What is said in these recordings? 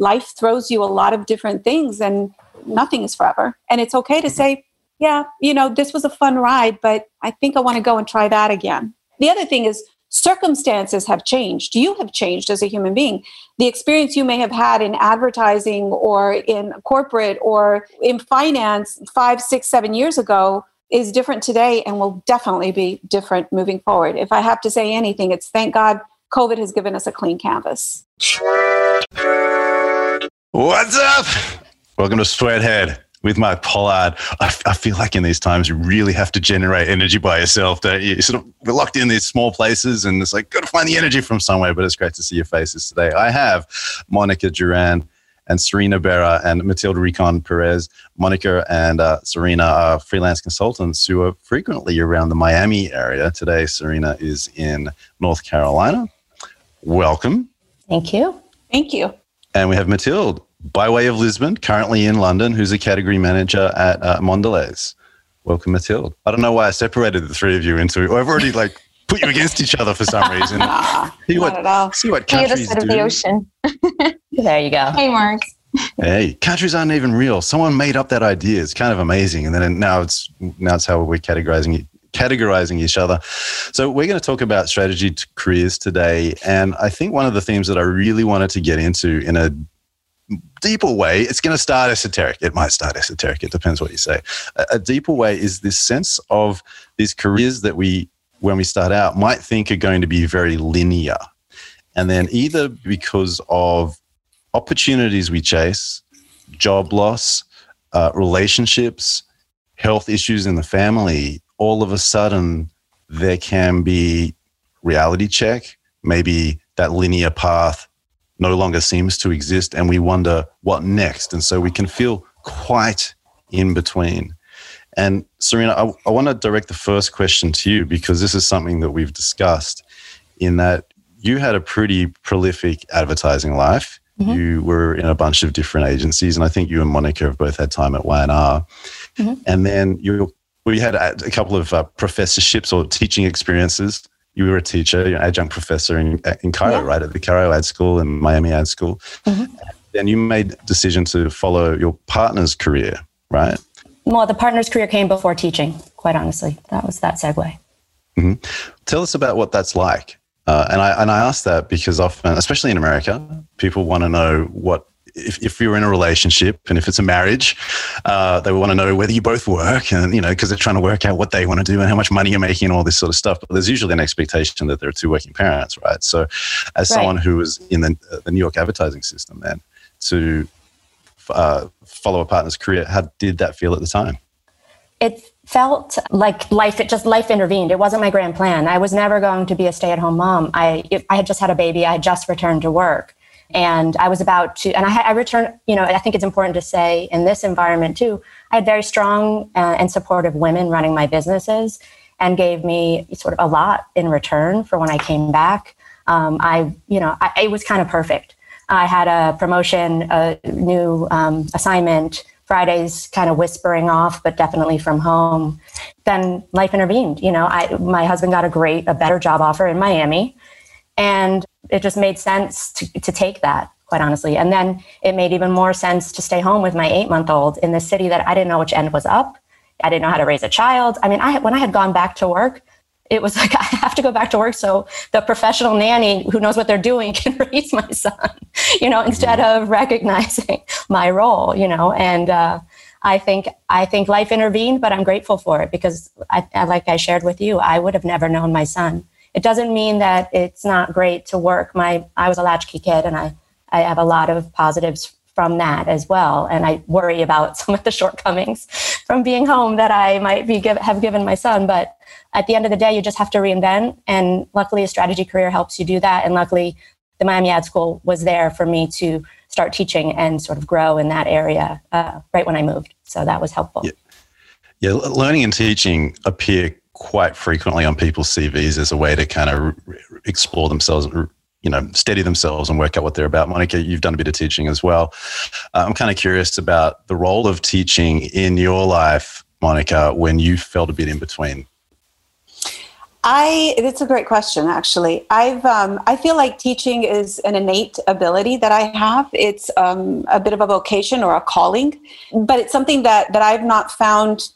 life throws you a lot of different things and nothing is forever. And it's okay to say, yeah, you know, this was a fun ride, but I think I want to go and try that again. The other thing is circumstances have changed. You have changed as a human being. The experience you may have had in advertising or in corporate or in finance five, six, seven years ago is different today and will definitely be different moving forward. If I have to say anything, it's thank God COVID has given us a clean canvas. What's up? Welcome to Sweathead with Mark Pollard. I, f- I feel like in these times you really have to generate energy by yourself. Don't you? You're sort of we're locked in these small places, and it's like got to find the energy from somewhere. But it's great to see your faces today. I have Monica Duran and Serena Berra and Matilda Recon Perez. Monica and uh, Serena are freelance consultants who are frequently around the Miami area. Today, Serena is in North Carolina. Welcome. Thank you. Thank you. And we have Matilda, by way of Lisbon, currently in London, who's a category manager at uh, Mondelez. Welcome, Matilda. I don't know why I separated the three of you into. I've already like put you against each other for some reason. nah, see what, not at all. See what countries the side do. of the ocean. there you go. Hey, Mark. Hey, countries aren't even real. Someone made up that idea. It's kind of amazing, and then now it's now it's how we're categorizing categorizing each other. So we're going to talk about strategy to careers today. And I think one of the themes that I really wanted to get into in a deeper way, it's going to start esoteric. It might start esoteric. It depends what you say. A, a deeper way is this sense of these careers that we, when we start out, might think are going to be very linear. And then either because of opportunities we chase, job loss, uh, relationships, health issues in the family, all of a sudden there can be reality check. Maybe that linear path no longer seems to exist, and we wonder what next. And so we can feel quite in between. And Serena, I, I want to direct the first question to you because this is something that we've discussed in that you had a pretty prolific advertising life. Mm-hmm. You were in a bunch of different agencies, and I think you and Monica have both had time at Y&R. Mm-hmm. And then you we had a couple of uh, professorships or teaching experiences. You were a teacher, you're an adjunct professor in, in Cairo, yeah. right, at the Cairo Ad School and Miami Ad School. Mm-hmm. Then you made a decision to follow your partner's career, right? Well, the partner's career came before teaching, quite honestly. That was that segue. Mm-hmm. Tell us about what that's like. Uh, and I and I ask that because often, especially in America, people want to know what if, if you're in a relationship and if it's a marriage, uh, they want to know whether you both work and, you know, because they're trying to work out what they want to do and how much money you're making and all this sort of stuff. But there's usually an expectation that there are two working parents, right? So, as right. someone who was in the, uh, the New York advertising system, then to uh, follow a partner's career, how did that feel at the time? It felt like life it just life intervened it wasn't my grand plan i was never going to be a stay-at-home mom i i had just had a baby i had just returned to work and I was about to, and I, I returned, you know, I think it's important to say in this environment too, I had very strong uh, and supportive women running my businesses and gave me sort of a lot in return for when I came back. Um, I, you know, I, it was kind of perfect. I had a promotion, a new um, assignment, Fridays kind of whispering off, but definitely from home. Then life intervened. You know, I, my husband got a great, a better job offer in Miami. And it just made sense to, to take that quite honestly. And then it made even more sense to stay home with my eight month old in the city that I didn't know which end was up. I didn't know how to raise a child. I mean, I when I had gone back to work, it was like I have to go back to work so the professional nanny who knows what they're doing can raise my son, you know, instead of recognizing my role, you know. And uh, I think I think life intervened, but I'm grateful for it because, I, like I shared with you, I would have never known my son it doesn't mean that it's not great to work. My I was a latchkey kid, and I I have a lot of positives from that as well. And I worry about some of the shortcomings from being home that I might be give, have given my son. But at the end of the day, you just have to reinvent. And luckily, a strategy career helps you do that. And luckily, the Miami Ad School was there for me to start teaching and sort of grow in that area uh, right when I moved. So that was helpful. Yeah. yeah, learning and teaching appear quite frequently on people's CVs as a way to kind of explore themselves, you know, steady themselves and work out what they're about. Monica, you've done a bit of teaching as well. Uh, I'm kind of curious about the role of teaching in your life, Monica, when you felt a bit in between. I it's a great question actually. I've um, I feel like teaching is an innate ability that I have. It's um, a bit of a vocation or a calling, but it's something that that I've not found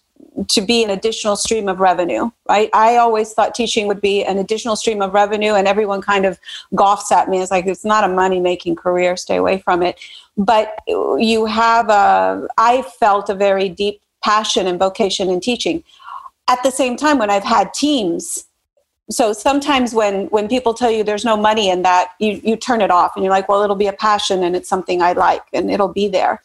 to be an additional stream of revenue, right? I always thought teaching would be an additional stream of revenue, and everyone kind of golfs at me. It's like it's not a money making career. Stay away from it. But you have a. I felt a very deep passion and vocation in teaching. At the same time, when I've had teams so sometimes when when people tell you there's no money in that you you turn it off and you're like well it'll be a passion and it's something i like and it'll be there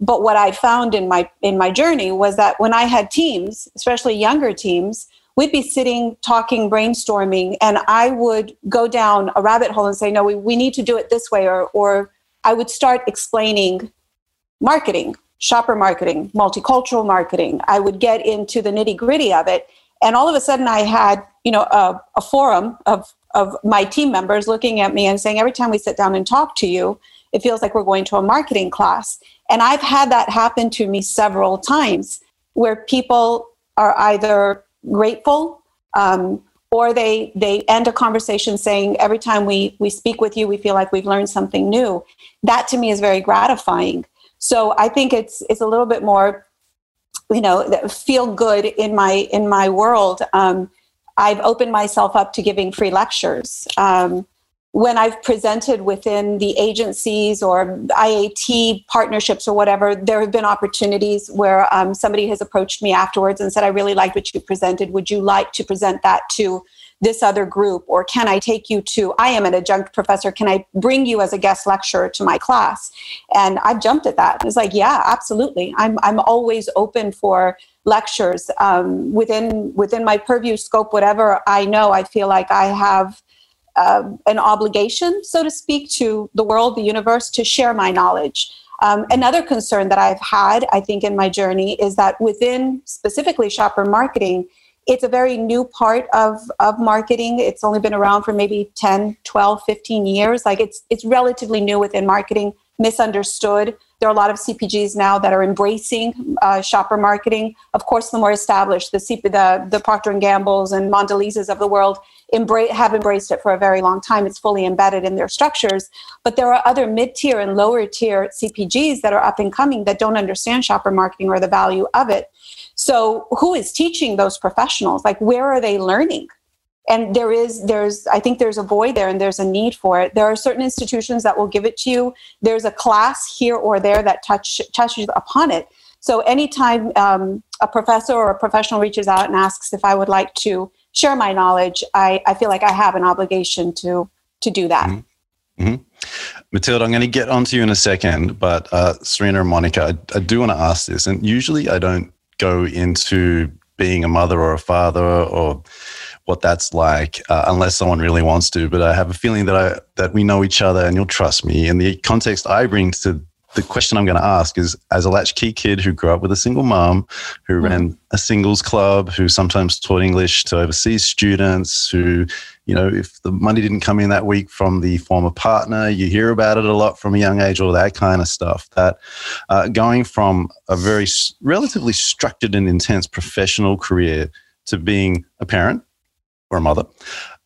but what i found in my in my journey was that when i had teams especially younger teams we'd be sitting talking brainstorming and i would go down a rabbit hole and say no we, we need to do it this way or or i would start explaining marketing shopper marketing multicultural marketing. I would get into the nitty gritty of it and all of a sudden i had you know a, a forum of of my team members looking at me and saying every time we sit down and talk to you it feels like we're going to a marketing class. And i've had that happen to me several times where people are either grateful um, or they they end a conversation saying every time we we speak with you we feel like we've learned something new. That to me is very gratifying. So i think it's it's a little bit more you know feel good in my in my world. Um, i've opened myself up to giving free lectures. Um, when i've presented within the agencies or iat partnerships or whatever there have been opportunities where um, somebody has approached me afterwards and said i really liked what you presented. Would you like to present that to this other group? Or can i take you to i am an adjunct professor. Can i bring you as a guest lecturer to my class? And I've jumped at that. It's like yeah absolutely. I'm i'm always open for lectures. Um, within within my purview scope whatever i know i feel like i have uh, an obligation so to speak to the world the universe to share my knowledge. Um, another concern that i've had i think in my journey is that within specifically shopper marketing it's a very new part of, of marketing. It's only been around for maybe 10 12 15 years. Like it's it's relatively new within marketing misunderstood. There are a lot of cpgs now that are embracing uh, shopper marketing. Of course the more established the CP, the, the procter gambles and Mondelez's of the world embrace, have embraced it for a very long time it's fully embedded in their structures but there are other mid-tier and lower tier cpgs that are up and coming that don't understand shopper marketing or the value of it so who is teaching those professionals? Like where are they learning? And there is there's I think there's a void there and there's a need for it. There are certain institutions that will give it to you. There's a class here or there that touch touches upon it. So anytime um, a professor or a professional reaches out and asks if I would like to share my knowledge, I, I feel like I have an obligation to to do that. Mm-hmm. Mm-hmm. Matilda, I'm going to get onto you in a second, but uh, Serena and Monica, I, I do want to ask this, and usually I don't go into being a mother or a father or what that's like uh, unless someone really wants to but i have a feeling that i that we know each other and you'll trust me and the context i bring to the question i'm going to ask is as a latchkey kid who grew up with a single mom who mm. ran a singles club who sometimes taught english to overseas students who you know, if the money didn't come in that week from the former partner, you hear about it a lot from a young age, all that kind of stuff. That uh, going from a very relatively structured and intense professional career to being a parent or a mother,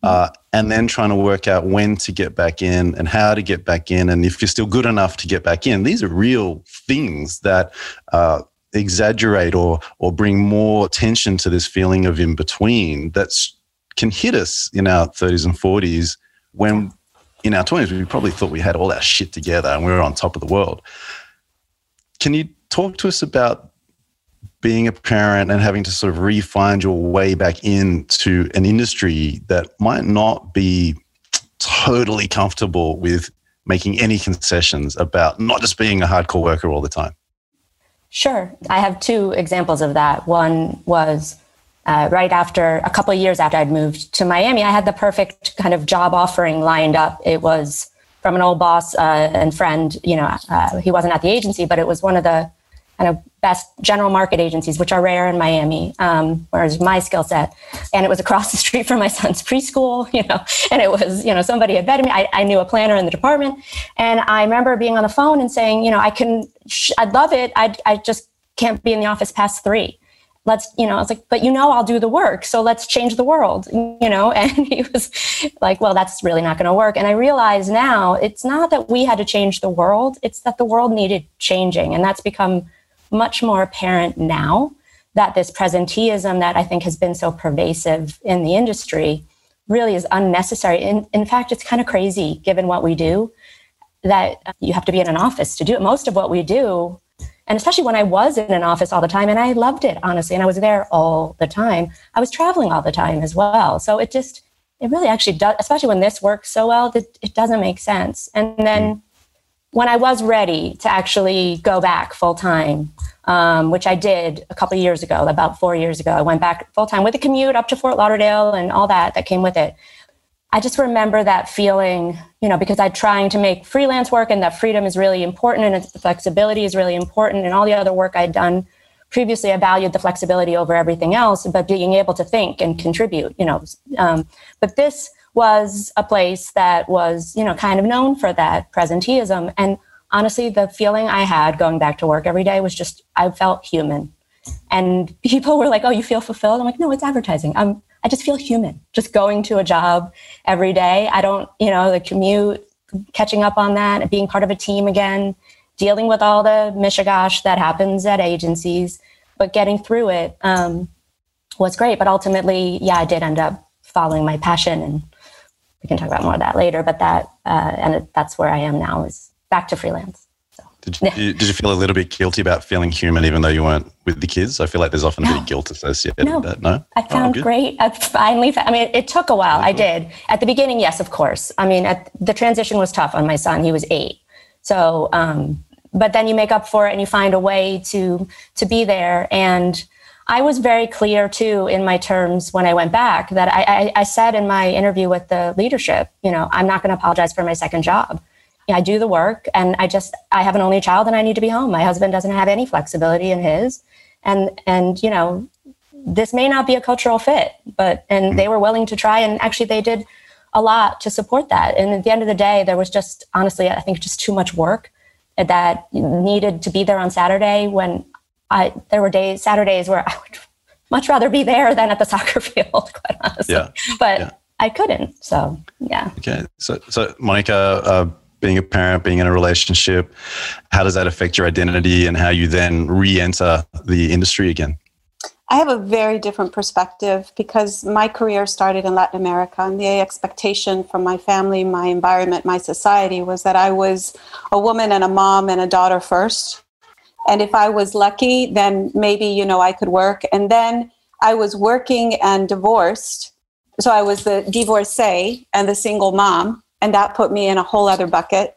uh, and then trying to work out when to get back in and how to get back in, and if you're still good enough to get back in. These are real things that. Uh, exaggerate or or bring more attention to this feeling of in between that can hit us in our 30s and 40s when in our 20s we probably thought we had all our shit together and we were on top of the world. Can you talk to us about being a parent and having to sort of re-find your way back into an industry that might not be totally comfortable with making any concessions about not just being a hardcore worker all the time? Sure. I have two examples of that. One was uh, right after a couple years after I'd moved to Miami, I had the perfect kind of job offering lined up. It was from an old boss uh, and friend. You know, uh, he wasn't at the agency, but it was one of the kind of best general market agencies, which are rare in Miami, um, whereas my skill set. And it was across the street from my son's preschool, you know, and it was, you know, somebody had vetted me. I, I knew a planner in the department. And I remember being on the phone and saying, you know, I can, sh- I'd love it. I, I just can't be in the office past three. let's you know i was like but you know i'll do the work so let's change the world you know and he was like well that's really not going to work and i realize now it's not that we had to change the world it's that the world needed changing and that's become much more apparent now that this presenteeism that i think has been so pervasive in the industry really is unnecessary in, in fact it's kind of crazy given what we do that you have to be in an office to do it most of what we do and especially when I was in an office all the time, and I loved it, honestly, and I was there all the time, I was traveling all the time as well. So it just, it really actually does, especially when this works so well, that it doesn't make sense. And then mm. When I was ready to actually go back full time, um, which I did a couple years ago, about four years ago, I went back full time with a commute up to Fort Lauderdale and all that that came with it. I just remember that feeling, you know, because I'm trying to make freelance work and that freedom is really important and the flexibility is really important and all the other work I'd done previously, I valued the flexibility over everything else, but being able to think and contribute, you know. Um, but this was a place that was, you know, kind of known for that presenteeism. And honestly, the feeling I had going back to work every day was just, I felt human. And people were like, oh, you feel fulfilled? I'm like, no, it's advertising. I'm, I just feel human just going to a job every day. I don't, you know, the commute, catching up on that, being part of a team again, dealing with all the mishigash that happens at agencies, but getting through it um, was great. But ultimately, yeah, I did end up following my passion, and we can talk about more of that later. But that, uh, and that's where I am now, is back to freelance. Did you, did you feel a little bit guilty about feeling human even though you weren't with the kids? I feel like there's often no. a bit of guilt associated no. with that. No? I oh, found oh, great. I finally, found, I mean, it took a while. I did. At the beginning, yes, of course. I mean, at, the transition was tough on my son. He was eight. So, um, but then you make up for it and you find a way to to be there. And I was very clear too in my terms when I went back that I, I, I said in my interview with the leadership, you know, I'm not going to apologize for my second job. I do the work and I just I have an only child and I need to be home. My husband doesn't have any flexibility in his. And and you know, this may not be a cultural fit, but and they were willing to try and actually they did a lot to support that. And at the end of the day, there was just honestly, I think just too much work that needed to be there on Saturday when I there were days Saturdays where I would much rather be there than at the soccer field, quite honestly. Yeah. But yeah. I couldn't. So yeah. Okay. So so Monica, uh, being a parent, being in a relationship, how does that affect your identity and how you then re enter the industry again? I have a very different perspective because my career started in Latin America, and the expectation from my family, my environment, my society was that I was a woman and a mom and a daughter first. And if I was lucky, then maybe, you know, I could work. And then I was working and divorced. So I was the divorcee and the single mom and that put me in a whole other bucket.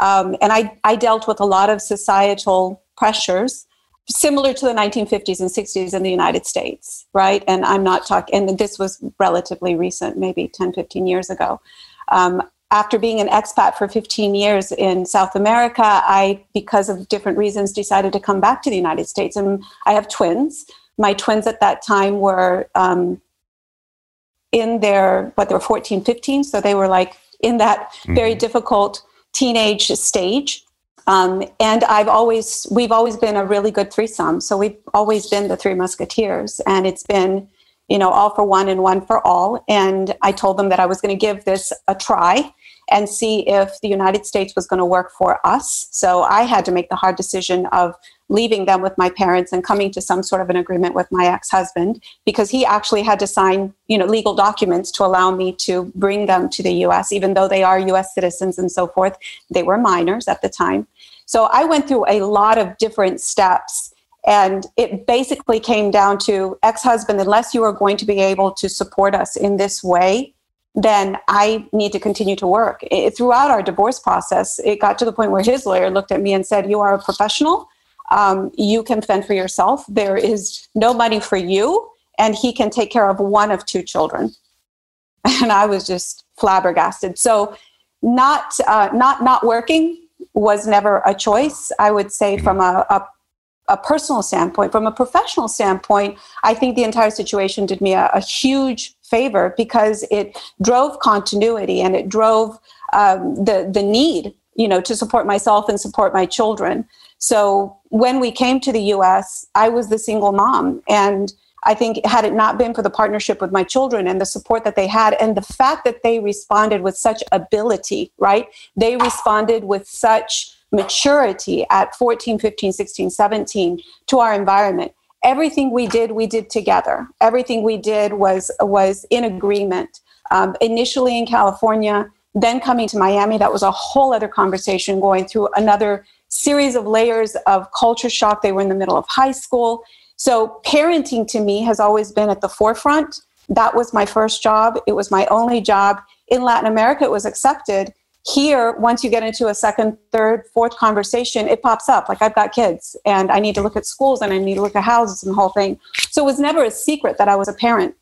Um, and I, I dealt with a lot of societal pressures similar to the 1950s and 60s in the United States, right? And I'm not talking, and this was relatively recent, maybe 10, 15 years ago. Um, after being an expat for 15 years in South America, I, because of different reasons, decided to come back to the United States. And I have twins. My twins at that time were um, in their, what, they were 14, 15. So they were like in that mm-hmm. very difficult teenage stage. Um, and I've always, we've always been a really good threesome. So we've always been the Three Musketeers, and it's been, you know, all for one and one for all. And I told them that I was going to give this a try and see if the United States was going to work for us. So I had to make the hard decision of leaving them with my parents and coming to some sort of an agreement with my ex-husband because he actually had to sign you know legal documents to allow me to bring them to the US even though they are US citizens and so forth they were minors at the time so I went through a lot of different steps and it basically came down to ex-husband unless you are going to be able to support us in this way then I need to continue to work. It, throughout our divorce process, it got to the point where his lawyer looked at me and said, You are a professional um, you can fend for yourself. There is no money for you, and he can take care of one of two children. And I was just flabbergasted. So, not uh, not not working was never a choice. I would say from a, a a personal standpoint, from a professional standpoint, I think the entire situation did me a, a huge favor because it drove continuity and it drove um, the the need you know, to support myself and support my children. So when we came to the US, I was the single mom. And I think had it not been for the partnership with my children and the support that they had and the fact that they responded with such ability, right? They responded with such maturity at 14, 15, 16, 17 to our environment. Everything we did, we did together. Everything we did was was in agreement. Um, initially in California, then coming to Miami, that was a whole other conversation going through another series of layers of culture shock. They were in the middle of high school. So parenting to me has always been at the forefront. That was my first job. It was my only job. In Latin America, it was accepted. Here, once you get into a second, third, fourth conversation, it pops up. Like, I've got kids and I need to look at schools and I need to look at houses and the whole thing. So it was never a secret that I was a parent.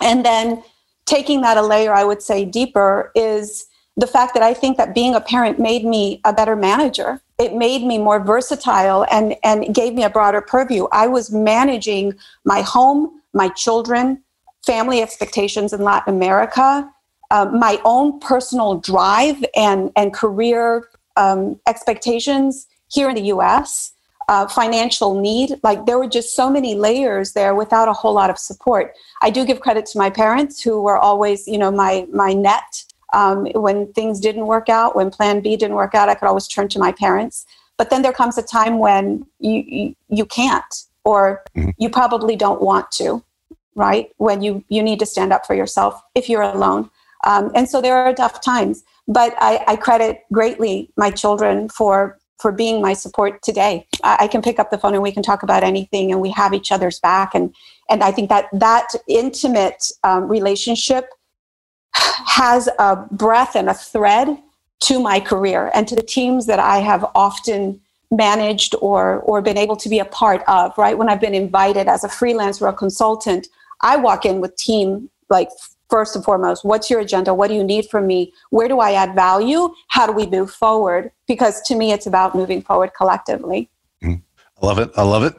And then taking that a layer, I would say deeper, is the fact that I think that being a parent made me a better manager. It made me more versatile and, and gave me a broader purview. I was managing my home, my children, family expectations in Latin America, uh, my own personal drive and, and career um, expectations here in the US, uh, financial need. Like there were just so many layers there without a whole lot of support. I do give credit to my parents who were always, you know, my, my net um, when things didn't work out, when plan B didn't work out, I could always turn to my parents. But then there comes a time when you, you, you can't, or mm-hmm. you probably don't want to, right? When you, you need to stand up for yourself if you're alone. Um, and so there are tough times. But I, I credit greatly my children for for being my support today. I, I, can pick up the phone and we can talk about anything, and we have each other's back. And and I think that that intimate um, relationship has a breath and a thread to my career and to the teams that I have often managed or or been able to be a part of right? When i've been invited as a freelancer or a consultant i walk in with team like first and foremost what's your agenda? What do you need from me? Where do i add value? How do we move forward? Because to me it's about moving forward collectively. Mm-hmm. i love it. I love it.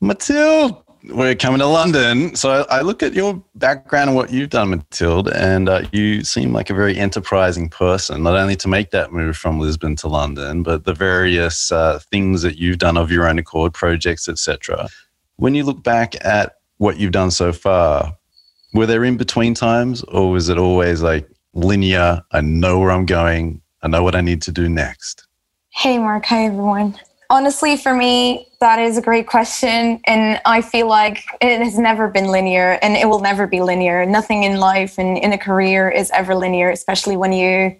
Mathilde we're coming to London. So I, look at your background and what you've done, Mathilde, and uh, you seem like a very enterprising person, not only to make that move from Lisbon to London, but the various uh, things that you've done of your own accord, projects, etc. When you look back at what you've done so far, were there in between times or was it always like linear? I know where I'm going. I know what I need to do next. Hey, Mark. Hi, everyone honestly, for me, that is a great question. And I feel like it has never been linear and it will never be linear. Nothing in life and in a career is ever linear, especially when you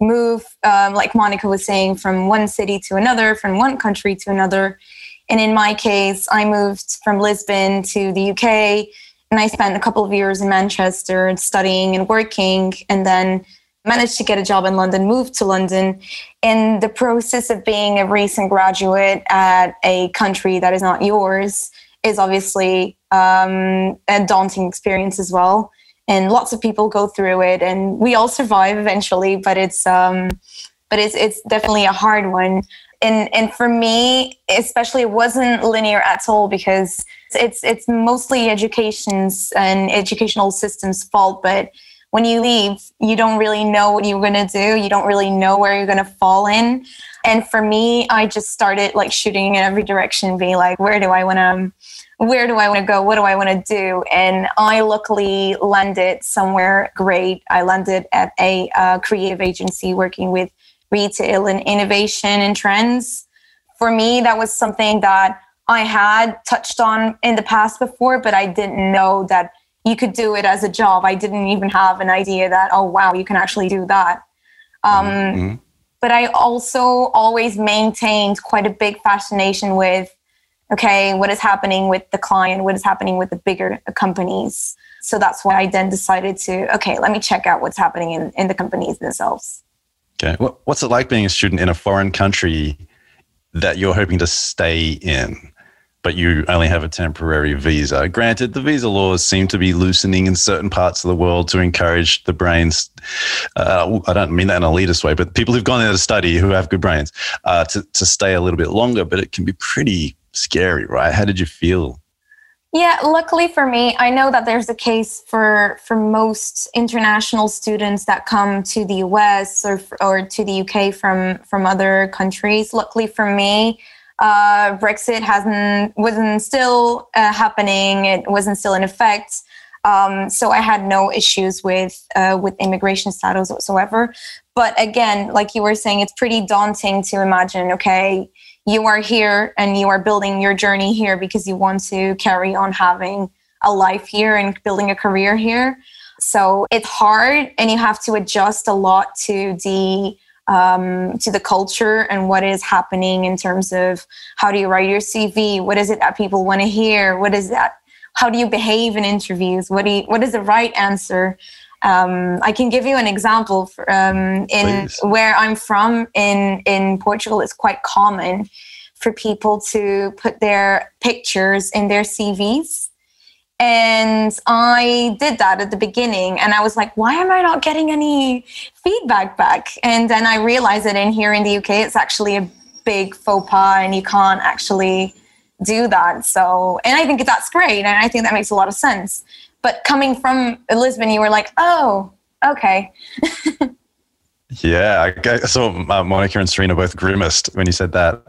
move, um, like Monica was saying, from one city to another, from one country to another. And in my case, I moved from Lisbon to the UK and I spent a couple of years in Manchester studying and working. And then managed to get a job in London, moved to London. In the process of being a recent graduate at a country that is not yours is obviously um, a daunting experience as well. And lots of people go through it, and we all survive eventually. But it's um, but it's it's definitely a hard one. And and for me, especially, it wasn't linear at all because it's it's mostly education's and educational systems fault, but when you leave, you don't really know what you're going to do. You don't really know where you're going to fall in. And for me, I just started like shooting in every direction, being like, where do I want to, where do I want to go? What do I want to do? And I luckily landed somewhere great. I landed at a uh, creative agency working with retail and innovation and trends. For me, that was something that I had touched on in the past before, but I didn't know that you could do it as a job. I didn't even have an idea that, oh, wow, you can actually do that. Um, mm-hmm. But I also always maintained quite a big fascination with, okay, what is happening with the client? What is happening with the bigger companies? So that's why I then decided to, okay, let me check out what's happening in, in the companies themselves. Okay. What's it like being a student in a foreign country that you're hoping to stay in? But you only have a temporary visa. Granted, the visa laws seem to be loosening in certain parts of the world to encourage the brains. Uh, I don't mean that in a elitist way, but people who've gone there to study who have good brains uh, to, to stay a little bit longer, but it can be pretty scary, right? How did you feel? Yeah, luckily for me, I know that there's a case for for most international students that come to the US or or to the UK from from other countries. Luckily for me, uh, Brexit hasn't wasn't still uh, happening. It wasn't still in effect. Um, so I had no issues with uh, with immigration status whatsoever. But again, like you were saying, it's pretty daunting to imagine. Okay, you are here and you are building your journey here because you want to carry on having a life here and building a career here. So it's hard and you have to adjust a lot to the um, to the culture and what is happening in terms of how do you write your CV? What is it that people want to hear? What is that? How do you behave in interviews? What do you, what is the right answer? Um, I can give you an example. For, um, in Please. where I'm from in in Portugal, it's quite common for people to put their pictures in their CVs. And I did that at the beginning, and I was like, "Why am I not getting any feedback back?" And then I realized that in here in the UK, it's actually a big faux pas, and you can't actually do that. So, and I think that's great, and I think that makes a lot of sense. But coming from Lisbon, you were like, oh, okay. yeah, I saw uh, Monica and Serena both grimaced when you said that.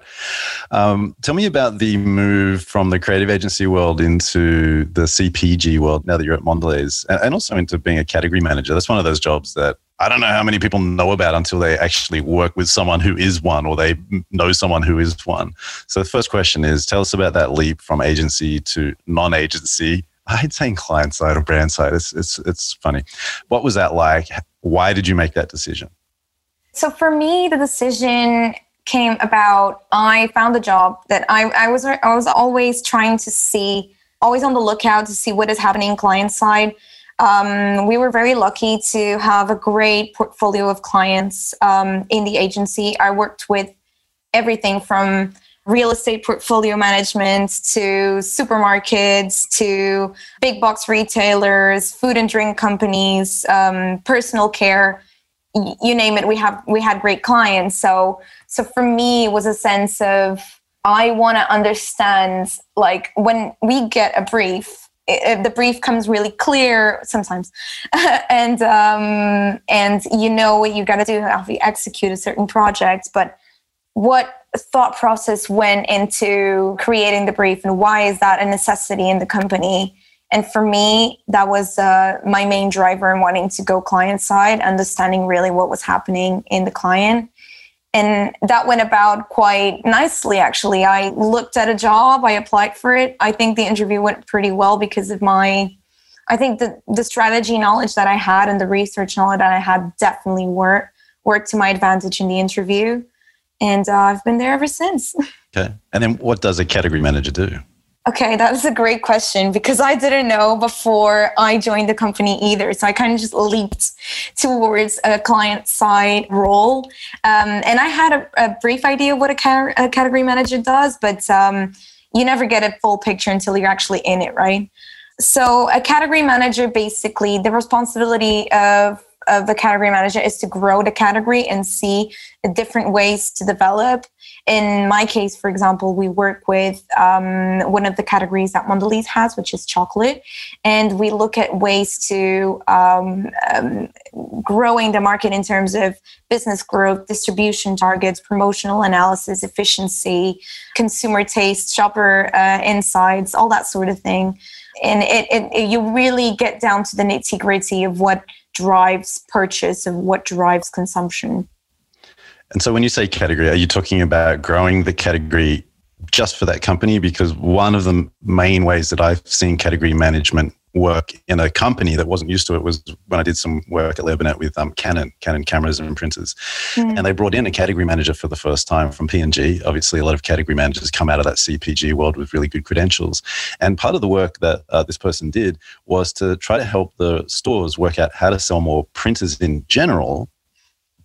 Um, tell me about the move from the creative agency world into the CPG world now that you're at Mondelez and, also into being a category manager. That's one of those jobs that I don't know how many people know about until they actually work with someone who is one or they know someone who is one. So the first question is tell us about that leap from agency to non agency I hate saying client side or brand side. It's it's it's funny. What was that like? Why did you make that decision? So for me, the decision came about. I found a job that I, I was I was always trying to see, always on the lookout to see what is happening client side. Um, we were very lucky to have a great portfolio of clients um, in the agency. I worked with everything from real estate portfolio management to supermarkets to big box retailers, food and drink companies, um, personal care. You name it, we have we had great clients. So so for me, it was a sense of I want to understand like when we get a brief. If the brief comes really clear sometimes, and um, and you know what you got to do, how you execute a certain project, but what thought process went into creating the brief and why is that a necessity in the company and for me that was uh, my main driver in wanting to go client side understanding really what was happening in the client and that went about quite nicely actually i looked at a job i applied for it i think the interview went pretty well because of my i think the, the strategy knowledge that i had and the research knowledge that i had definitely worked worked to my advantage in the interview and uh, I've been there ever since. Okay. And then what does a category manager do? Okay, that is a great question because I didn't know before I joined the company either. So I kind of just leaped towards a client side role. Um, and I had a, a, brief idea of what a, car- a category manager does, but um, you never get a full picture until you're actually in it, right? So a category manager basically, the responsibility of of the category manager is to grow the category and see different ways to develop. In my case, for example, we work with um, one of the categories that Mondelez has, which is chocolate, and we look at ways to um, um, growing the market in terms of business growth, distribution targets, promotional analysis, efficiency, consumer taste, shopper uh, insights, all that sort of thing. And it, it, it you really get down to the nitty gritty of what drives purchase and what drives consumption. And so when you say category, are you talking about growing the category just for that company? Because one of the main ways that I've seen category management work in a company that wasn't used to it was when I did some work at Lebanon with um, Canon, Canon cameras and printers. Mm. And they brought in a category manager for the first time from P&G. Obviously, a lot of category managers come out of that CPG world with really good credentials. And part of the work that uh, this person did was to try to help the stores work out how to sell more printers in general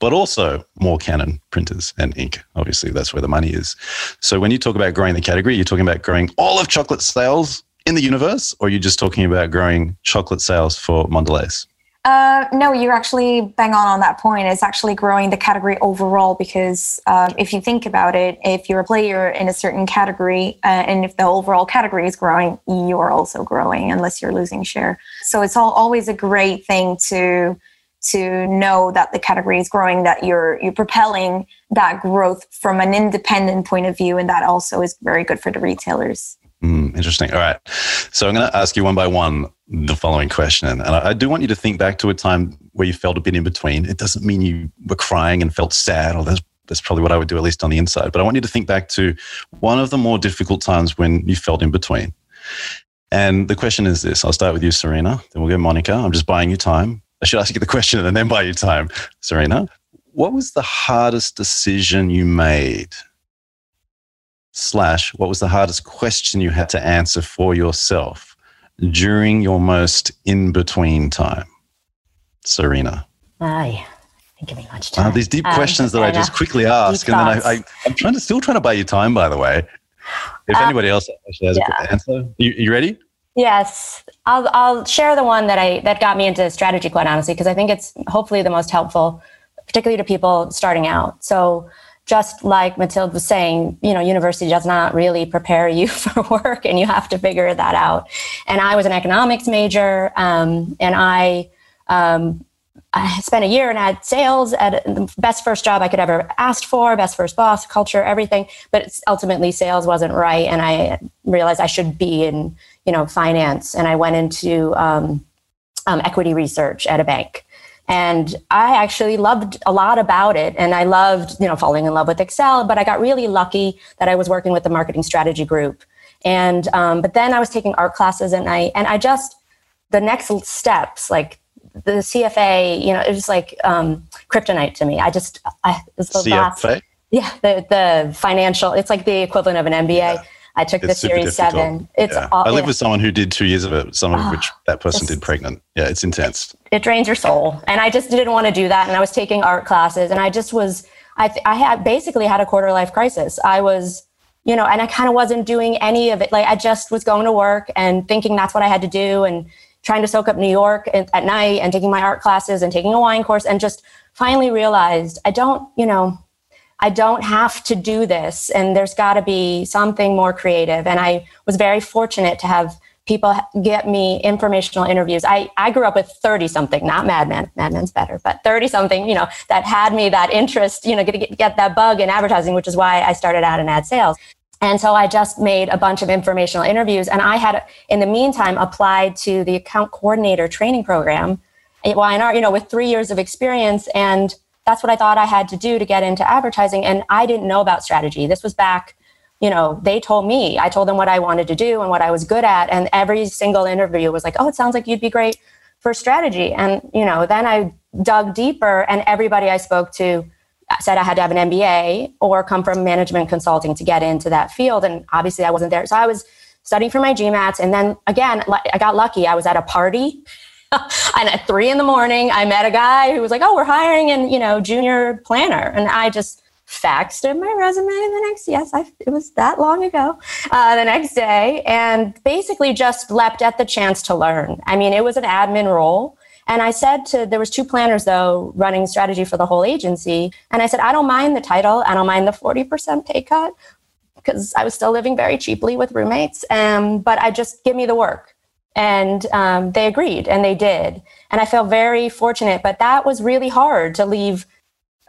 but also more Canon printers and ink. Obviously, that's where the money is. So when you talk about growing the category, you're talking about growing all of chocolate sales in the universe, or you're you just talking about growing chocolate sales for Mondelez? Uh, no, you're actually bang on on that point. It's actually growing the category overall because um, if you think about it, if you're a player in a certain category uh, and if the overall category is growing, you are also growing unless you're losing share. So it's all, always a great thing to to know that the category is growing, that you're you're propelling that growth from an independent point of view, and that also is very good for the retailers. Mm, interesting. All right. So I'm going to ask you one by one the following question. And I, I, do want you to think back to a time where you felt a bit in between. It doesn't mean you were crying and felt sad, or that's, that's probably what I would do, at least on the inside. But I want you to think back to one of the more difficult times when you felt in between. And the question is this I'll start with you, Serena. Then we'll go Monica. I'm just buying you time. I should ask you the question and then buy you time. Serena, what was the hardest decision you made slash what was the hardest question you had to answer for yourself during your most in between time? Serena. Aye. Give me much time. Uh, these deep um, questions that I, just quickly ask, and then I, I, am trying to still trying to buy you time. By the way, if um, anybody else actually has yeah. a good answer, you, you ready? Yes, I'll I'll share the one that I that got me into strategy quite honestly because I think it's hopefully the most helpful, particularly to people starting out. So just like Mathilde was saying, you know, university does not really prepare you for work and you have to figure that out. And I was an economics major um, and I, um, I spent a year in ad sales at the best first job I could ever asked for, best first boss, culture, everything. But ultimately, sales wasn't right, and I realized I should be in, you know, finance. And I went into um, um equity research at a bank and i actually loved a lot about it and i loved you know falling in love with excel but i got really lucky that i was working with the marketing strategy group and um, but then i was taking art classes at night and i just the next steps like the cfa you know it was like um, kryptonite to me i just i was the CFA? last yeah the the financial it's like the equivalent of an mba yeah. I took it's the Series Seven. It's yeah. all, I live yeah. with someone who did two years of it, some of oh, ah, which that person did pregnant. Yeah, it's intense. It drains your soul, and I just didn't want to do that. And I was taking art classes, and I just was. I th- I had basically had a quarter life crisis. I was, you know, and I kind of wasn't doing any of it. Like I just was going to work and thinking that's what I had to do, and trying to soak up New York at night, and taking my art classes and taking a wine course, and just finally realized I don't, you know I don't have to do this, and there's got to be something more creative. And I was very fortunate to have people get me informational interviews. I, I grew up with 30 something, not Mad Men, Mad Men's better, but 30 something, you know, that had me that interest, you know, get, get that bug in advertising, which is why I started out in ad sales. And so I just made a bunch of informational interviews. And I had, in the meantime, applied to the account coordinator training program at Y&R, you know, with three years of experience. And that's what I thought I had to do to get into advertising. And I didn't know about strategy. This was back, you know, they told me, I told them what I wanted to do and what I was good at. And every single interview was like, oh, it sounds like you'd be great for strategy. And, you know, then I dug deeper and everybody I spoke to said I had to have an MBA or come from management consulting to get into that field. And obviously I wasn't there. So I was studying for my GMATs. And then again, I got lucky. I was at a party and at three in the morning, I met a guy who was like, "Oh, we're hiring an you know junior planner," and I just faxed him my resume the next yes I, it was that long ago uh, the next day and basically just leapt at the chance to learn. I mean it was an admin role. And i said to there was two planners though running strategy for the whole agency. And i said i don't mind the title. I don't mind the 40% pay cut because i was still living very cheaply with roommates. Um, but i just give me the work and um, they agreed and they did. And I felt very fortunate, but that was really hard to leave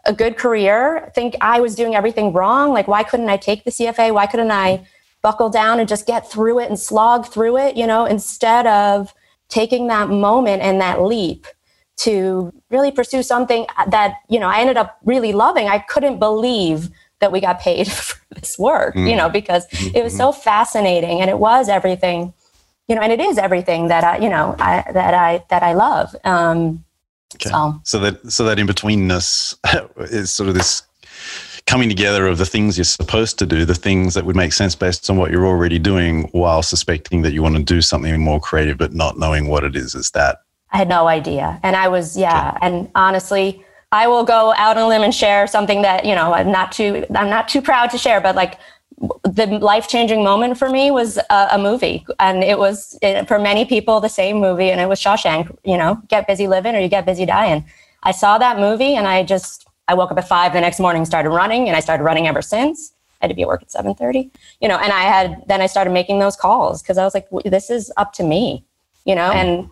a good career, think I was doing everything wrong. Like, why couldn't I take the CFA? Why couldn't I buckle down and just get through it and slog through it, you know, instead of taking that moment and that leap to really pursue something that, you know, I ended up really loving. I couldn't believe that we got paid for this work, mm. you know, because it was mm-hmm. so fascinating and it was everything you know, and it is everything that I, you know, I, that I that I love. Um, okay. So. so that so that in betweenness is sort of this coming together of the things you're supposed to do, the things that would make sense based on what you're already doing, while suspecting that you want to do something more creative, but not knowing what it is. Is that? I had no idea, and I was yeah, okay. and honestly. I will go out on a limb and share something that you know I'm not too I'm not too proud to share, but like the life changing moment for me was a, a movie. And it was, for many people, the same movie. And it was Shawshank, you know, get busy living or you get busy dying. I saw that movie and I just, I woke up at five the next morning, started running, and I started running ever since. I had to be at work at 7.30, you know, and I had, then I started making those calls because I was like, this is up to me, you know, and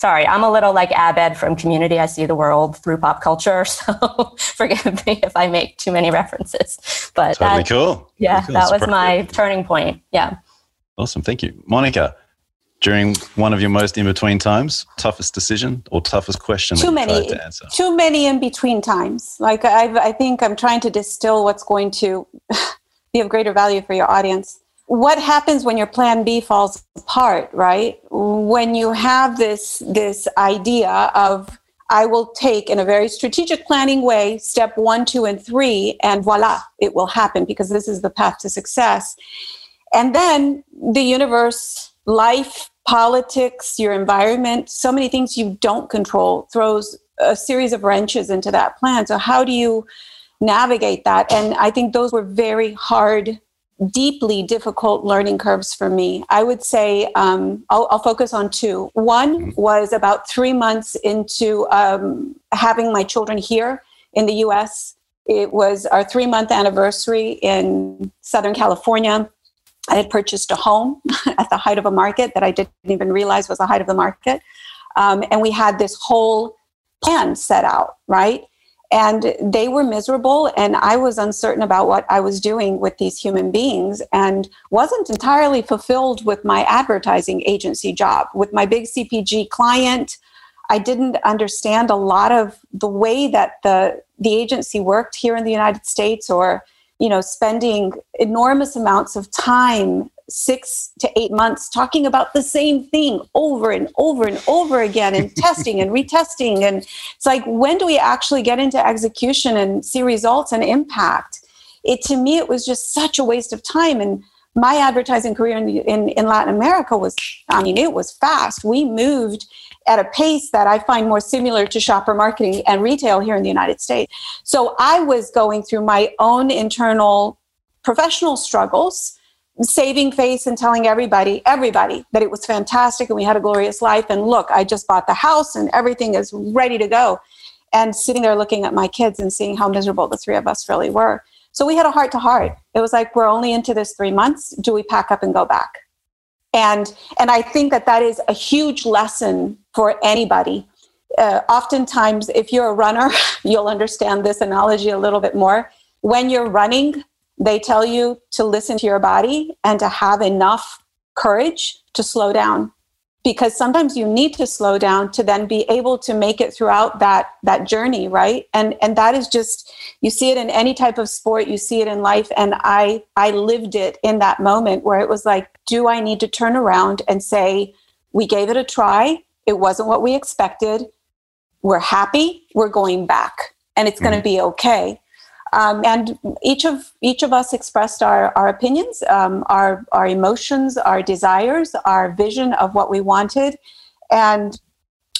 sorry, I'm a little like Abed from Community. I see the world through pop culture, so forgive me if I make too many references. But totally that, cool. Yeah, totally that was my turning point. Yeah. Awesome, thank you, Monica. During one of your most in between times, toughest decision or toughest question? Too many. To too many in between times. Like i I think I'm trying to distill what's going to be of greater value for your audience what happens when your plan B falls apart, right? When you have this this idea of I will take in a very strategic planning way step 1, 2 and 3 and voila, it will happen because this is the path to success. And then the universe, life, politics, your environment, so many things you don't control throws a series of wrenches into that plan. So how do you navigate that? And I think those were very hard deeply difficult learning curves for me. I would say um, I'll, I'll, focus on two. One mm-hmm. was about three months into um, having my children here in the US. It was our three month anniversary in Southern California. I had purchased a home at the height of a market that I didn't even realize was the height of the market. Um, and we had this whole plan set out, right? And they were miserable and i was uncertain about what i was doing with these human beings and wasn't entirely fulfilled with my advertising agency job with my big cpg client. I didn't understand a lot of the way that the the agency worked here in the united states or you know spending enormous amounts of time six to eight months talking about the same thing over and over and over again and testing and retesting. And it's like, when do we actually get into execution and see results and impact? It to me, it was just such a waste of time. And my advertising career in, in, in Latin America was, I mean, it was fast. We moved at a pace that I find more similar to shopper marketing and retail here in the United States. So I was going through my own internal professional struggles saving face and telling everybody, everybody, that it was fantastic and we had a glorious life. And look, I just bought the house and everything is ready to go. And sitting there looking at my kids and seeing how miserable the three of us really were. So we had a heart to heart. It was like, we're only into this three months. Do we pack up and go back? And, and I think that that is a huge lesson for anybody. Uh, oftentimes, if you're a runner, you'll understand this analogy a little bit more. When you're running, they tell you to listen to your body and to have enough courage to slow down because sometimes you need to slow down to then be able to make it throughout that that journey right and and that is just you see it in any type of sport you see it in life and i i lived it in that moment where it was like do i need to turn around and say we gave it a try it wasn't what we expected we're happy we're going back and it's going to mm-hmm. be okay um, and each of each of us expressed our, our opinions, um, our our emotions, our desires, our vision of what we wanted, and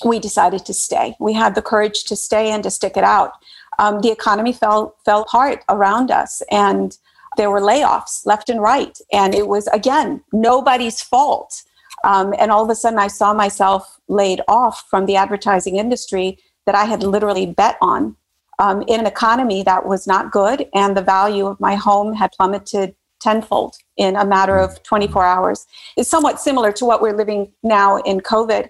we decided to stay. We had the courage to stay and to stick it out. Um, the economy fell fell apart around us, and there were layoffs left and right, and it was again nobody's fault. Um, and all of a sudden, I saw myself laid off from the advertising industry that I had literally bet on um, in an economy that was not good, and the value of my home had plummeted tenfold in a matter of 24 hours. It's somewhat similar to what we're living now in COVID.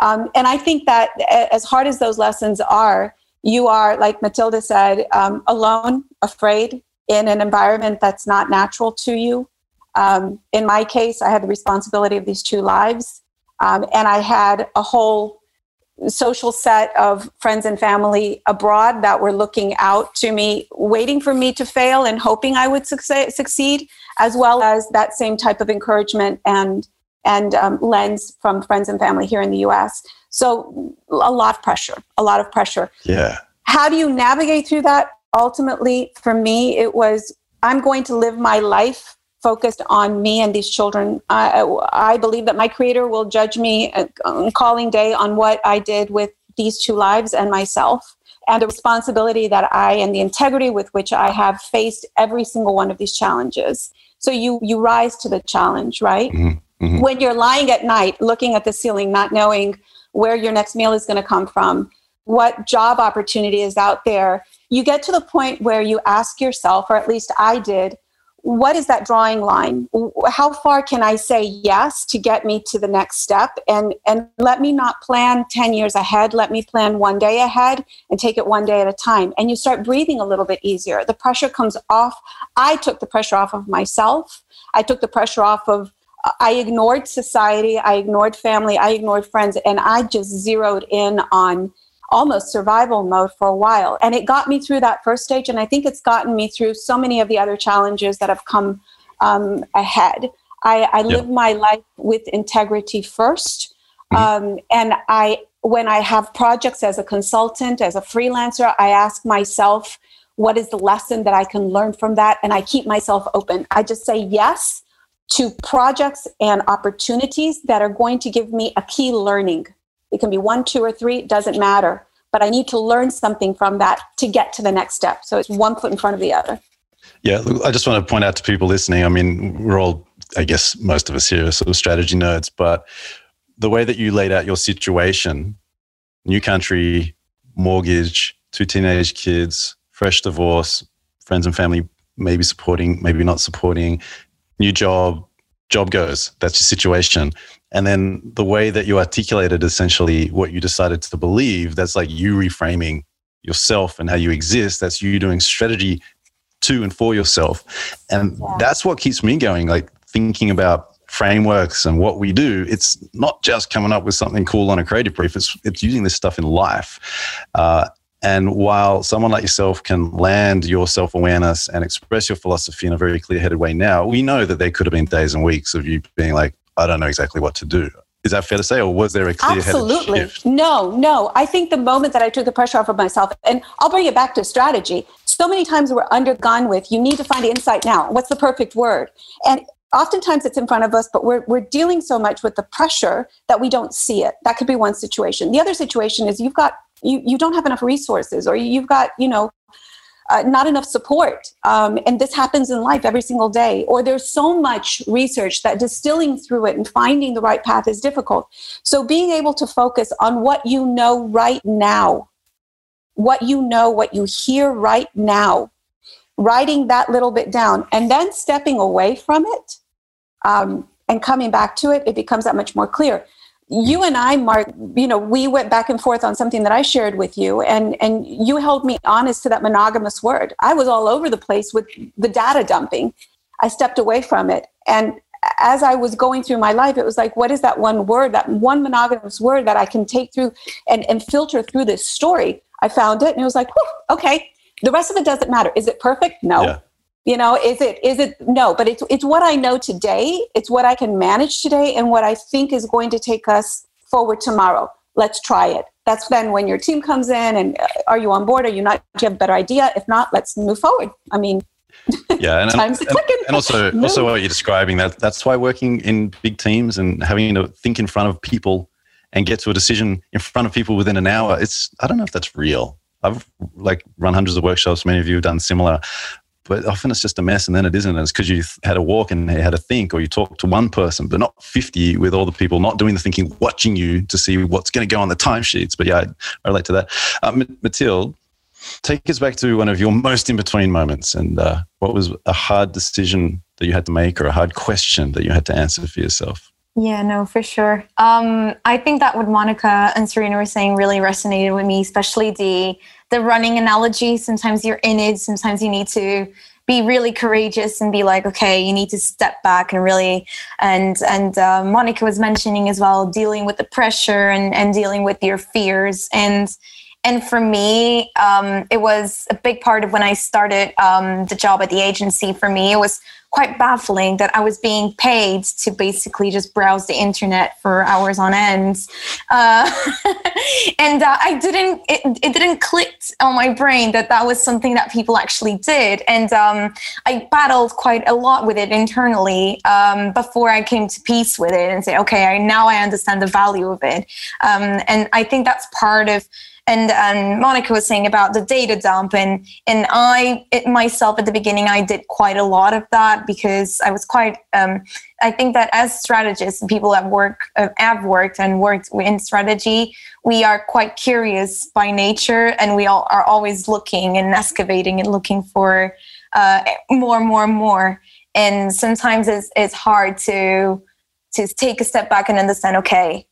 Um, and I think that as hard as those lessons are, you are, like Mathilde said, um, alone, afraid in an environment that's not natural to you. Um, in my case, I had the responsibility of these two lives, um, and I had a whole social set of friends and family abroad that were looking out to me, waiting for me to fail and hoping I would succeed, as well as that same type of encouragement and and um, lens from friends and family here in the U.S. So a lot of pressure, a lot of pressure. Yeah. How do you navigate through that? Ultimately, for me, it was I'm going to live my life focused on me and these children. I, I believe that my creator will judge me on calling day on what I did with these two lives and myself. and the responsibility that I and the integrity with which I have faced every single one of these challenges. So you you rise to the challenge, right? Mm-hmm. Mm-hmm. When you're lying at night looking at the ceiling, not knowing where your next meal is going to come from, what job opportunity is out there, you get to the point where you ask yourself, or at least I did, what is that drawing line? How far can i say yes to get me to the next step? And and let me not plan 10 years ahead. Let me plan one day ahead and take it one day at a time. And you start breathing a little bit easier. The pressure comes off. I took the pressure off of myself. I took the pressure off of i ignored society. I ignored family. I ignored friends. And i just zeroed in on almost survival mode for a while. And it got me through that first stage. And I think it's gotten me through so many of the other challenges that have come um, ahead. I, I live my life with integrity 1st mm-hmm. um, and I, when I have projects as a consultant, as a freelancer, I ask myself, what is the lesson that I can learn from that? And I keep myself open. I just say yes to projects and opportunities that are going to give me a key learning it can be one, two, or three, it doesn't matter. But I need to learn something from that to get to the next step. So it's one foot in front of the other. Yeah, I just want to point out to people listening. I mean, we're all, I guess, most of us here are sort of strategy nerds, but the way that you laid out your situation, new country, mortgage, two teenage kids, fresh divorce, friends and family maybe supporting, maybe not supporting, new job, job goes. That's your situation. And then the way that you articulated essentially what you decided to believe that's like you reframing yourself and how you exist. That's you doing strategy to and for yourself. And yeah. that's what keeps me going like thinking about frameworks and what we do. It's not just coming up with something cool on a creative brief. It's it's using this stuff in life. Uh, and while someone like yourself can land your self awareness and express your philosophy in a very clear headed way now, we know that there could have been days and weeks of you being like, I don't know exactly what to do. Is that fair to say, or was there a clear Absolutely. Shift? No, no. I think the moment that I took the pressure off of myself, and I'll bring it back to strategy. So many times we're undergone with, you need to find insight now. What's the perfect word? And oftentimes it's in front of us, but we're, we're dealing so much with the pressure that we don't see it. That could be one situation. The other situation is you've got, you, you don't have enough resources, or you've got, you know, uh, not enough support. Um, and this happens in life every single day. Or there's so much research that distilling through it and finding the right path is difficult. So being able to focus on what you know right now, what you know, what you hear right now, writing that little bit down, and then stepping away from it um, and coming back to it, it becomes that much more clear you and I, Mark, you know, we went back and forth on something that I shared with you, and and you held me honest to that monogamous word. I was all over the place with the data dumping. I stepped away from it, and as I was going through my life, it was like, what is that one word, that one monogamous word that I can take through and, and filter through this story? I found it, and it was like, okay. The rest of it doesn't matter. Is it perfect? No. Yeah you know is it is it no but it's it's what i know today. It's what i can manage today and what i think is going to take us forward tomorrow. Let's try it. That's then when your team comes in and uh, are you on board? Are you not? Do you have a better idea? If not let's move forward. I mean yeah and, and, and, also also what you're describing that that's why working in big teams and having to think in front of people and get to a decision in front of people within an hour it's i don't know if that's real. I've like run hundreds of workshops. Many of you have done similar but often it's just a mess and then it isn't. And it's because you had to walk and you had to think, or you talk to one person, but not 50 with all the people not doing the thinking, watching you to see what's going to go on the timesheets. But yeah, I, I relate to that. Uh, Mathilde, take us back to one of your most in between moments. And uh, what was a hard decision that you had to make or a hard question that you had to answer for yourself? Yeah, no, for sure. Um, I think that what Monica and Serena were saying really resonated with me, especially the the running analogy. Sometimes you're in it, sometimes you need to be really courageous and be like, okay, you need to step back and really. And and uh, Monica was mentioning as well, dealing with the pressure and and dealing with your fears and. And for me, um, it was a big part of when I started um, the job at the agency. For me, it was quite baffling that I was being paid to basically just browse the internet for hours on end. Uh, and uh, I didn't, it, it didn't click on my brain that that was something that people actually did. And um, I battled quite a lot with it internally um, before I came to peace with it and say, okay, I, now I understand the value of it. Um, and I think that's part of and um, Monica was saying about the data dump, and and I it, myself at the beginning I did quite a lot of that because I was quite. Um, I think that as strategists, people that work uh, have worked and worked in strategy, we are quite curious by nature, and we all are always looking and excavating and looking for uh, more, more, more. And sometimes it's it's hard to to take a step back and understand. Okay,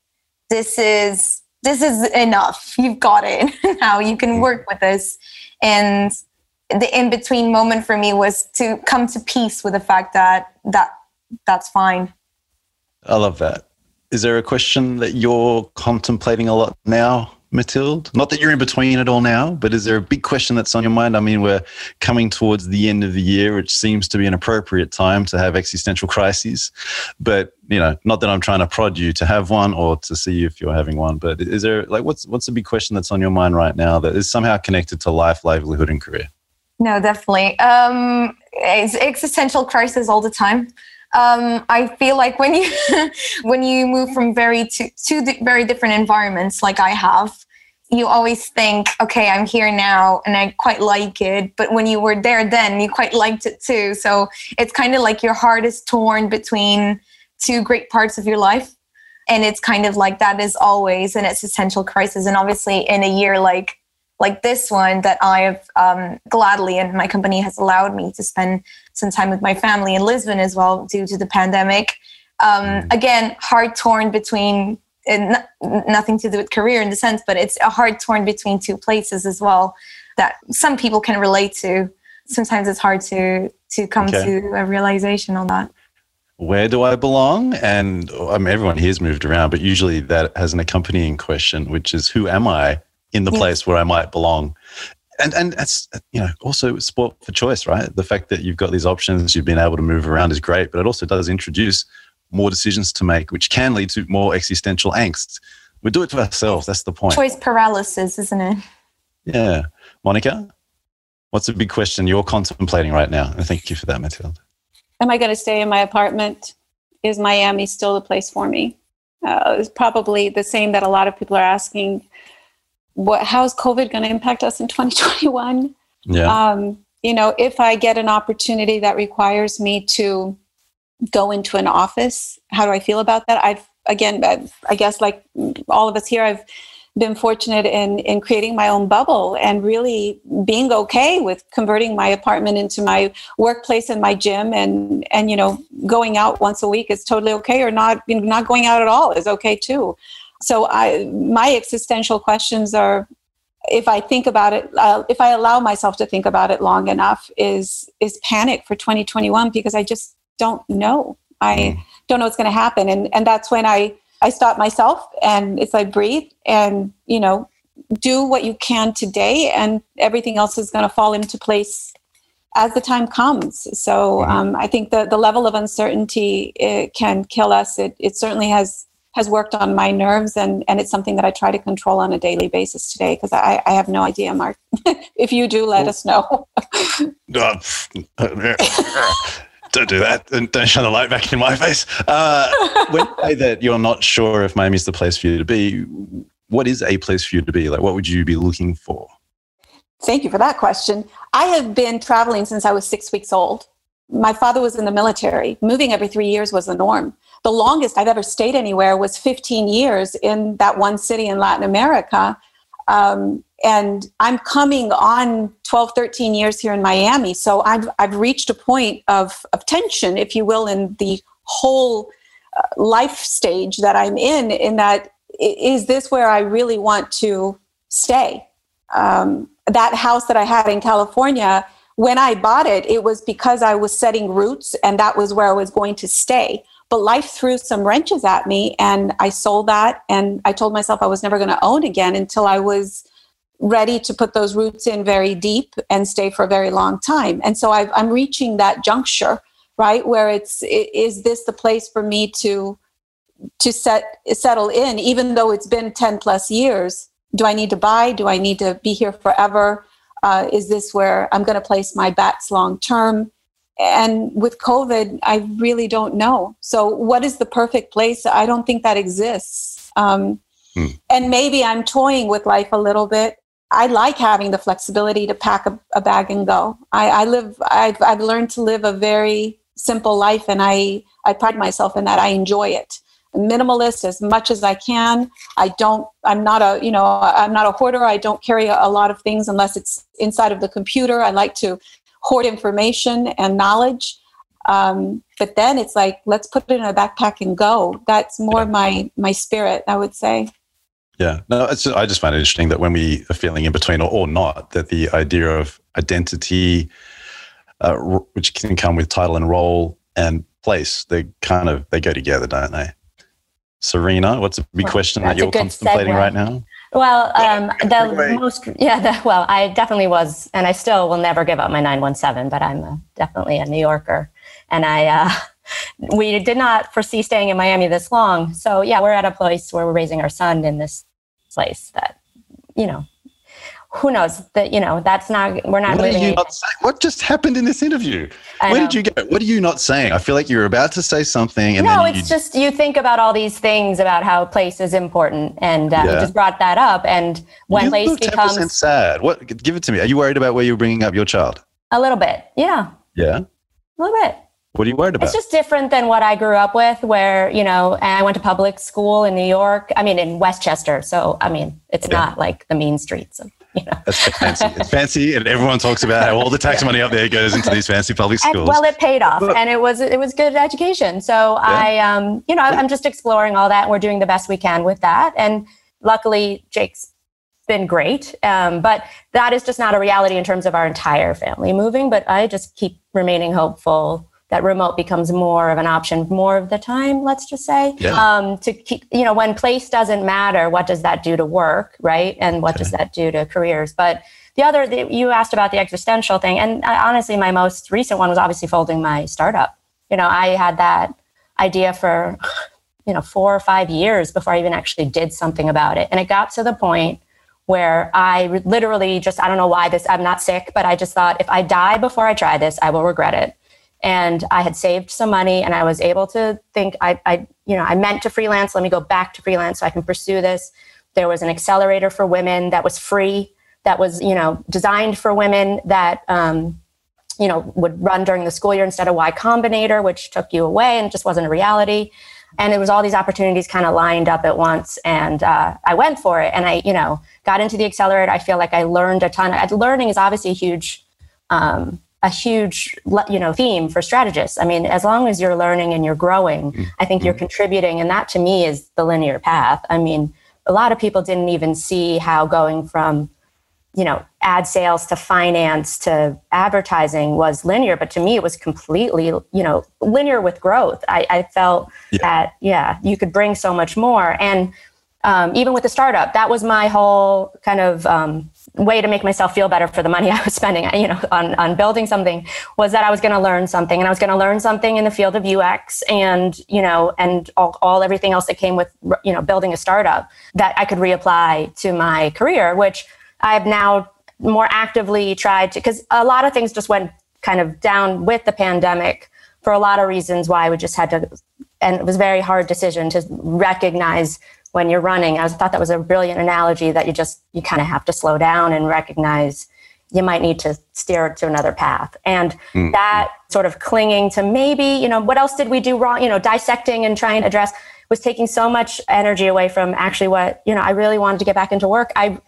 this is this is enough. You've got it now. You can mm. work with this. And the in between moment for me was to come to peace with the fact that that that's fine. I love that. Is there a question that you're contemplating a lot now Mathilde? Not that you're in between it all now, but is there a big question that's on your mind? I mean, we're coming towards the end of the year, which seems to be an appropriate time to have existential crises. But you know, not that I'm trying to prod you to have one or to see if you're having one, but is there like what's what's the big question that's on your mind right now that is somehow connected to life, livelihood, and career? No, definitely. Um, it's existential crisis all the time. Um, I feel like when you when you move from very to two very different environments, like I have, you always think, okay, I'm here now and I quite like it. But when you were there then, you quite liked it too. So it's kind of like your heart is torn between two great parts of your life. And it's kind of like that is always an existential crisis. And obviously, in a year like like this one that I have um, gladly and my company has allowed me to spend some time with my family in Lisbon as well due to the pandemic. Um, mm. again, heart torn between uh, nothing to do with career in the sense, but it's a heart torn between two places as well that some people can relate to. Sometimes it's hard to to come okay. to a realization on that where do I belong? And I mean, everyone here's moved around, but usually that has an accompanying question, which is who am I in the place where I might belong? And and that's you know also sport for choice, right? The fact that you've got these options, you've been able to move around is great, but it also does introduce more decisions to make, which can lead to more existential angst. We do it to ourselves. That's the point. Choice paralysis, isn't it? Yeah, Monica, what's a big question you're contemplating right now? And thank you for that, Mathilde. Am I going to stay in my apartment? Is Miami still the place for me? Uh, it's probably the same that a lot of people are asking what how's COVID going to impact us in 2021? Yeah. Um, you know, if I get an opportunity that requires me to go into an office, how do I feel about that? I've again, I've, I guess like all of us here, I've been fortunate in in creating my own bubble and really being okay with converting my apartment into my workplace and my gym and and you know going out once a week is totally okay or not you know, not going out at all is okay too so I, my existential questions are, if I think about it, uh, if I allow myself to think about it long enough, is is panic for 2021 because I just don't know. I mm. don't know what's going to happen, and and that's when I I stop myself and it's like breathe and you know do what you can today, and everything else is going to fall into place as the time comes. So mm-hmm. um, I think the the level of uncertainty it can kill us. It it certainly has has worked on my nerves and and it's something that I try to control on a daily basis today because I, I have no idea, Mark. if you do, let us know. don't do that and don't shine the light back in my face. Uh, when you say that you're not sure if Miami's the place for you to be, what is a place for you to be? Like, what would you be looking for? Thank you for that question. I have been traveling since I was six weeks old. My father was in the military. Moving every three years was the norm the longest I've ever stayed anywhere was 15 years in that one city in Latin America. Um, and I'm coming on 12, 13 years here in Miami. So I've, I've reached a point of, of tension, if you will, in the whole uh, life stage that I'm in, in that is this where I really want to stay? Um, that house that I had in California, when I bought it, it was because I was setting roots and that was where I was going to stay. But life threw some wrenches at me and I sold that. And I told myself I was never going to own again until I was ready to put those roots in very deep and stay for a very long time. And so i am reaching that juncture right? Where it's is this the place for me to to set settle in, even though it's been ten plus years? Do I need to buy? Do I need to be here forever? Uh, is this where I'm going to place my bats long term? And with COVID, I really don't know. So, what is the perfect place? I don't think that exists. Um, hmm. And maybe I'm toying with life a little bit. I like having the flexibility to pack a, a bag and go. I, I live. I've, I've learned to live a very simple life, and I I pride myself in that. I enjoy it minimalist as much as I can. I don't, I'm not a, you know, I'm not a hoarder. I don't carry a, a lot of things unless it's inside of the computer. I like to hoard information and knowledge. Um, but then it's like, let's put it in a backpack and go. That's more yeah. my, my spirit, I would say. Yeah, no, I just find it interesting that when we are feeling in between or, or not, that the idea of identity, uh, which can come with title and role and place, they kind of they go together, don't they? Serena, what's a big well, question that you're contemplating segue. right now? Well, um, the most, yeah, the, well, I definitely was, and I still will never give up my 917, but I'm a, definitely a New Yorker. And I, uh, we did not foresee staying in Miami this long. So, yeah, we're at a place where we're raising our son in this place that, you know, who knows that you know that's not we're not what you not what just happened in this interview I where know. did you go what are you not saying i feel like you're about to say something and no it's you, just you think about all these things about how place is important and uh, yeah. you just brought that up and when you place becomes sad what give it to me are you worried about where you're bringing up your child a little bit yeah yeah a little bit what are you worried about? It's just different than what I grew up with, where, you know, I went to public school in New York. I mean, in Westchester. So, I mean, it's yeah. not like the mean streets of you know. That's fancy. It's fancy, and everyone talks about how all the tax money up there goes into these fancy public schools. And, well, it paid off, and it was it was good education. So yeah. I, um, you know, I'm just exploring all that. and We're doing the best we can with that, and luckily, Jake's been great. Um, but that is just not a reality in terms of our entire family moving. But I just keep remaining hopeful that remote becomes more of an option more of the time let's just say. Yeah. um, to keep you know when place doesn't matter what does that do to work right? And what okay. does that do to careers? But the other the, you asked about the existential thing and I, honestly my most recent one was obviously folding my startup. You know i had that idea for you know four or five years before i even actually did something about it. And it got to the point where I literally just, I don't know why this, I'm not sick, but I just thought if I die before I try this, I will regret it and I had saved some money and I was able to think I, I, you know, I meant to freelance. Let me go back to freelance so I can pursue this. There was an accelerator for women that was free, that was, you know, designed for women that, um, you know, would run during the school year instead of Y Combinator, which took you away and just wasn't a reality. And it was all these opportunities kind of lined up at once, and uh, I went for it. And I, you know, got into the accelerator. I feel like I learned a ton. Learning is obviously a huge um, a huge you know theme for strategists i mean as long as you're learning and you're growing mm-hmm. i think you're mm-hmm. contributing and that to me is the linear path i mean a lot of people didn't even see how going from you know ad sales to finance to advertising was linear but to me it was completely you know linear with growth i, I felt yeah. that yeah you could bring so much more and um, even with the startup that was my whole kind of um, way to make myself feel better for the money I was spending, you know, on, on building something was that I was going to learn something and I was going to learn something in the field of UX and, you know, and all, all everything else that came with, you know, building a startup that I could reapply to my career, which I've now more actively tried to, because a lot of things just went kind of down with the pandemic for a lot of reasons why we just had to, and it was a very hard decision to recognize when you're running. I thought that was a brilliant analogy that you just you kind of have to slow down and recognize you might need to steer to another path. And mm-hmm. that sort of clinging to maybe, you know, what else did we do wrong? You know, dissecting and trying to address was taking so much energy away from actually what, you know, I really wanted to get back into work. I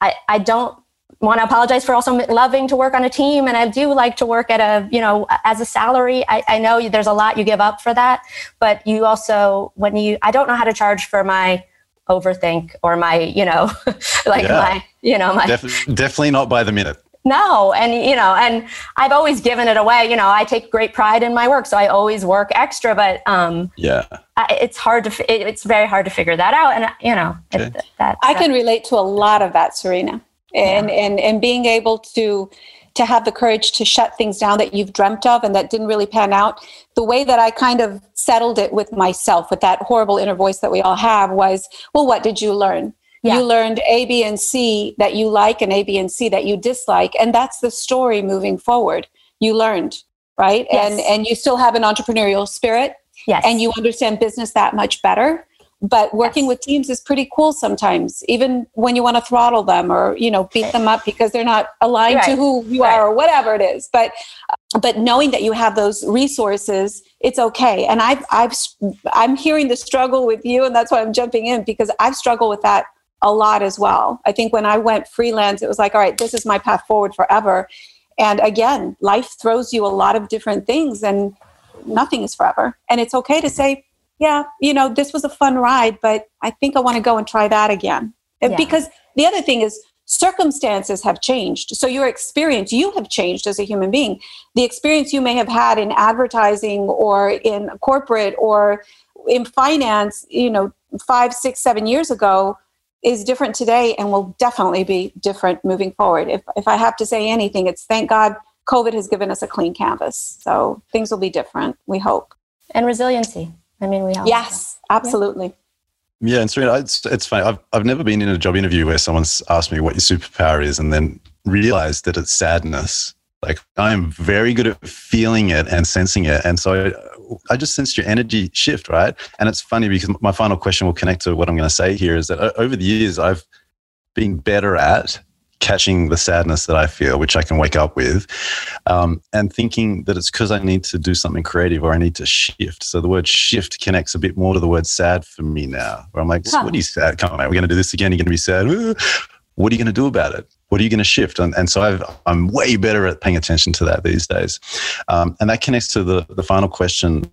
I, I don't want to apologize for also loving to work on a team and i do like to work at a you know as a salary I, I, know there's a lot you give up for that but you also when you i don't know how to charge for my overthink or my, you know, like yeah. my, you know, my. Def- definitely not by the minute. No, and you know, and I've always given it away. You know, I take great pride in my work, so I always work extra. But um, yeah, I, it's hard to. It, it's very hard to figure that out, and you know, okay. it, that, I can relate to a lot of that, Serena, and yeah. and and being able to to have the courage to shut things down that you've dreamt of and that didn't really pan out. The way that I kind of settled it with myself, with that horrible inner voice that we all have, was, well, what did you learn? Yeah. You learned A, B, and C that you like and A, B, and C that you dislike. And that's the story moving forward. You learned, right? Yes. And and you still have an entrepreneurial spirit. Yes. And you understand business that much better but working yes. with teams is pretty cool sometimes even when you want to throttle them or you know beat them up because they're not aligned right. to who you right. are or whatever it is but but knowing that you have those resources it's okay and i've i've i'm hearing the struggle with you and that's why i'm jumping in because i've struggled with that a lot as well i think when i went freelance it was like all right this is my path forward forever and again life throws you a lot of different things and nothing is forever and it's okay to say yeah, you know, this was a fun ride, but I think I want to go and try that again. Uh, yeah. Because the other thing is, circumstances have changed. So your experience, you have changed as a human being. The experience you may have had in advertising or in corporate or in finance, you know, five, six, seven years ago is different today and will definitely be different moving forward. If, if I have to say anything, it's thank God COVID has given us a clean canvas. So things will be different, we hope. And resiliency. I mean, we all. Yes, absolutely. Yeah, and Serena, it's, it's funny. I've, I've never been in a job interview where someone's asked me what your superpower is and then realized that it's sadness. Like I'm very good at feeling it and sensing it. And so I, I just sensed your energy shift, right? And it's funny because my final question will connect to what I'm going to say here is that over the years, I've been better at catching the sadness that I feel, which I can wake up with, um, and thinking that it's because I need to do something creative or I need to shift. So the word shift connects a bit more to the word sad for me now, where I'm like, huh. what are you sad? Come on, we're going to do this again. You're going to be sad. What are you going to do about it? What are you going to shift? And, and so i am way better at paying attention to that these days. Um, and that connects to the, the final question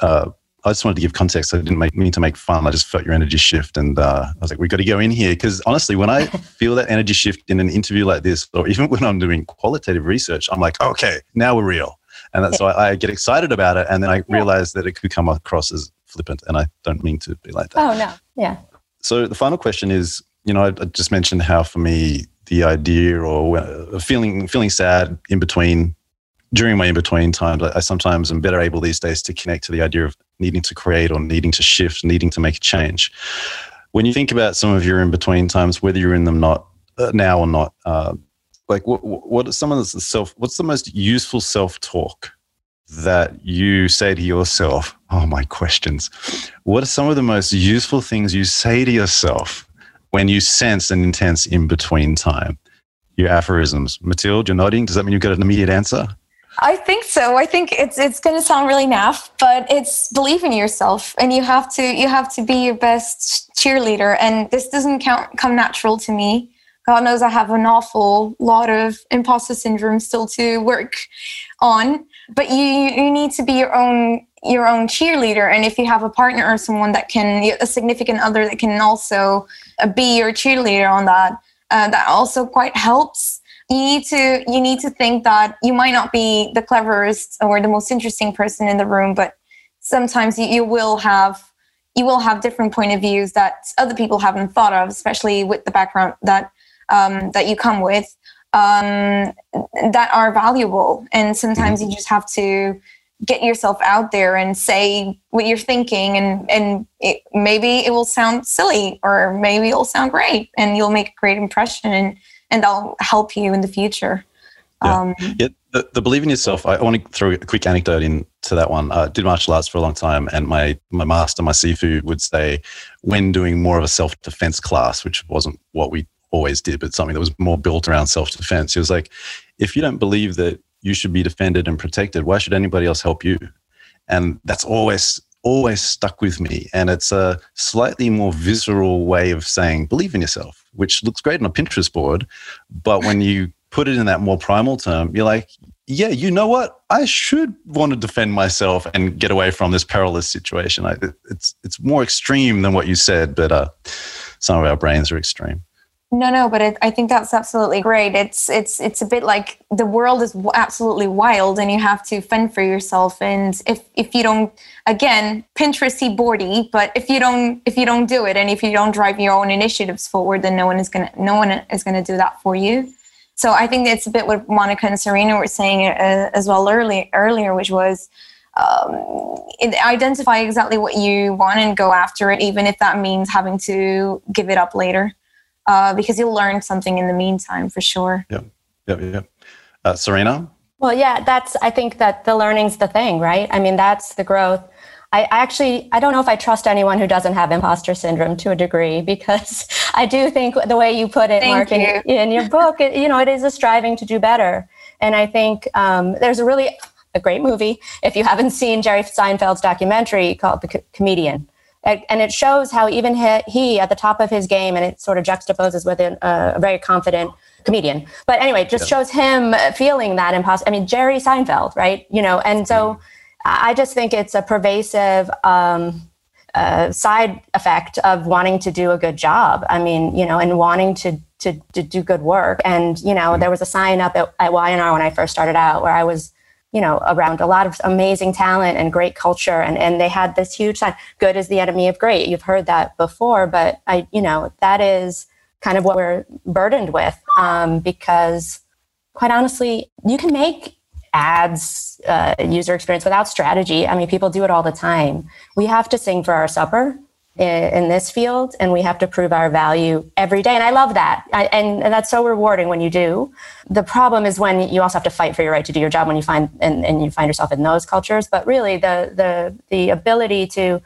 uh, I just wanted to give context. I didn't make, mean to make fun. I just felt your energy shift, and uh, I was like, "We've got to go in here." Because honestly, when I feel that energy shift in an interview like this, or even when I'm doing qualitative research, I'm like, "Okay, now we're real," and that's why I get excited about it. And then I realize that it could come across as flippant, and I don't mean to be like that. Oh no, yeah. So the final question is, you know, I, I just mentioned how for me the idea or uh, feeling feeling sad in between during my in between times, I, sometimes am better able these days to connect to the idea of needing to create or needing to shift, needing to make a change. When you think about some of your in between times, whether you're in them not uh, now or not, uh, like what, what are some of the self? What's the most useful self talk that you say to yourself? Oh, my questions. What are some of the most useful things you say to yourself when you sense an intense in between time? Your aphorisms. Mathilde, you're nodding. Does that mean you've got an immediate answer? I think so. I think it's it's going to sound really naff, but it's believe in yourself, and you have to you have to be your best cheerleader. And this doesn't count, come natural to me. God knows I have an awful lot of imposter syndrome still to work on. But you you need to be your own your own cheerleader. And if you have a partner or someone that can a significant other that can also be your cheerleader on that, uh, that also quite helps you need to you need to think that you might not be the cleverest or the most interesting person in the room but sometimes you, you will have you will have different point of views that other people haven't thought of especially with the background that um, that you come with um, that are valuable. And sometimes you just have to get yourself out there and say what you're thinking and and it, maybe it will sound silly or maybe it'll sound great and you'll make a great impression. and and I'll help you in the future. Yeah. Um, yeah the, the, believe in yourself. I, I want to throw a quick anecdote into that one. I did martial arts for a long time, and my my master, my sifu, would say when doing more of a self defense class, which wasn't what we always did, but something that was more built around self defense. He was like, if you don't believe that you should be defended and protected, why should anybody else help you? And that's always always stuck with me. And it's a slightly more visceral way of saying believe in yourself which looks great on a Pinterest board. But when you put it in that more primal term, you're like, yeah, you know what? I should want to defend myself and get away from this perilous situation. I, it's it's more extreme than what you said, but uh, some of our brains are extreme. No, no, but it, I think that's absolutely great. It's it's it's a bit like the world is absolutely wild, and you have to fend for yourself. And if if you don't, again, Pinteresty boardy, but if you don't if you don't do it, and if you don't drive your own initiatives forward, then no one is gonna no one is gonna do that for you. So I think it's a bit what Monica and Serena were saying uh, as well early, earlier, which was um, identify exactly what you want and go after it, even if that means having to give it up later, uh, because you'll learn something in the meantime for sure. Yeah, yep, yep. Uh, Serena? Well, yeah, that's, I think that the learning's the thing, right? I mean, that's the growth. I actually, I don't know if I trust anyone who doesn't have imposter syndrome to a degree because I do think the way you put it, Thank Mark, in, in your book, it, you know, it is a striving to do better. And I think um, there's a really a great movie if you haven't seen Jerry Seinfeld's documentary called The Co- Comedian. And and it shows how even he, he, at the top of his game, and it sort of juxtaposes with a, very confident comedian. But anyway, it just shows him feeling that imposter. I mean, Jerry Seinfeld, right? You know, and so I just think it's a pervasive um, uh, side effect of wanting to do a good job. I mean, you know, and wanting to to, to do good work. And you know, there was a sign up at, at Y&R when I first started out where I was you know, around a lot of amazing talent and great culture. And, and they had this huge sign, good is the enemy of great. You've heard that before, but I, you know, that is kind of what we're burdened with um, because quite honestly, you can make ads, uh, user experience without strategy. I mean, people do it all the time. We have to sing for our supper in, this field and we have to prove our value every day. And I love that. I, and, and that's so rewarding when you do. The problem is when you also have to fight for your right to do your job when you find, and, and you find yourself in those cultures. But really the, the, the ability to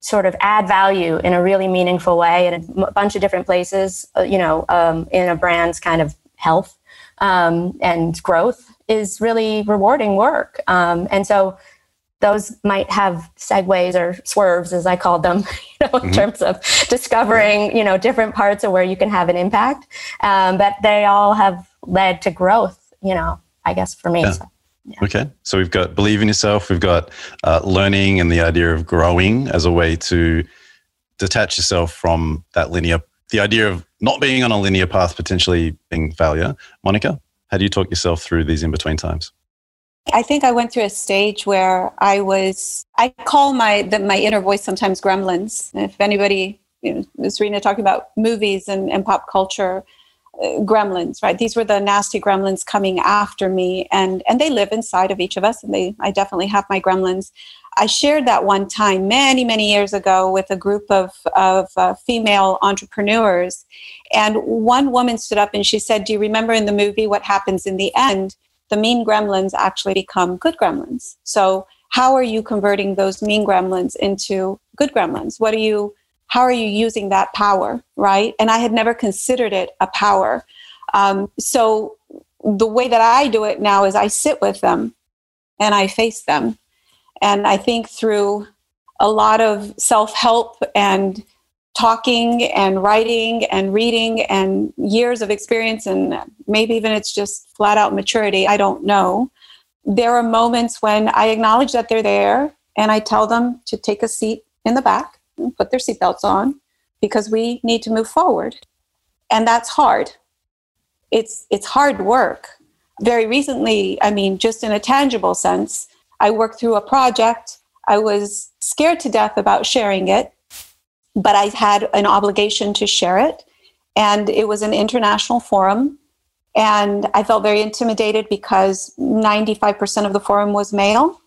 sort of add value in a really meaningful way in a bunch of different places, uh, you know, um, in a brand's kind of health um, and growth is really rewarding work. Um, and so those might have segues or swerves, as I called them, you know, in mm-hmm. terms of discovering, you know, different parts of where you can have an impact. Um, but they all have led to growth, you know, I guess for me. Yeah. So. Yeah. Okay. So we've got believe in yourself, we've got uh, learning and the idea of growing as a way to detach yourself from that linear, the idea of not being on a linear path, potentially being failure. Monica, how do you talk yourself through these in between times? I think I went through a stage where I was, I call my, the, my inner voice sometimes gremlins. If anybody, you know, Serena talking about movies and, and pop culture, gremlins right? These were the nasty gremlins coming after me and and they live inside of each of us and they i definitely have my gremlins. I shared that one time many many years ago with a group of of uh, female entrepreneurs and one woman stood up and she said do you remember in the movie what happens in the end the mean gremlins actually become good gremlins. So how are you converting those mean gremlins into good gremlins? What are you how are you using that power right? And i had never considered it a power. Um, so the way that i do it now is i sit with them and i face them. And i think through a lot of self-help and talking and writing and reading and years of experience and maybe even it's just flat out maturity i don't know there are moments when i acknowledge that they're there and i tell them to take a seat in the back and put their seatbelts on because we need to move forward. And that's hard. It's it's hard work. Very recently, I mean, just in a tangible sense, I worked through a project. I was scared to death about sharing it, but I had an obligation to share it. And it was an international forum. And I felt very intimidated because 95% of the forum was male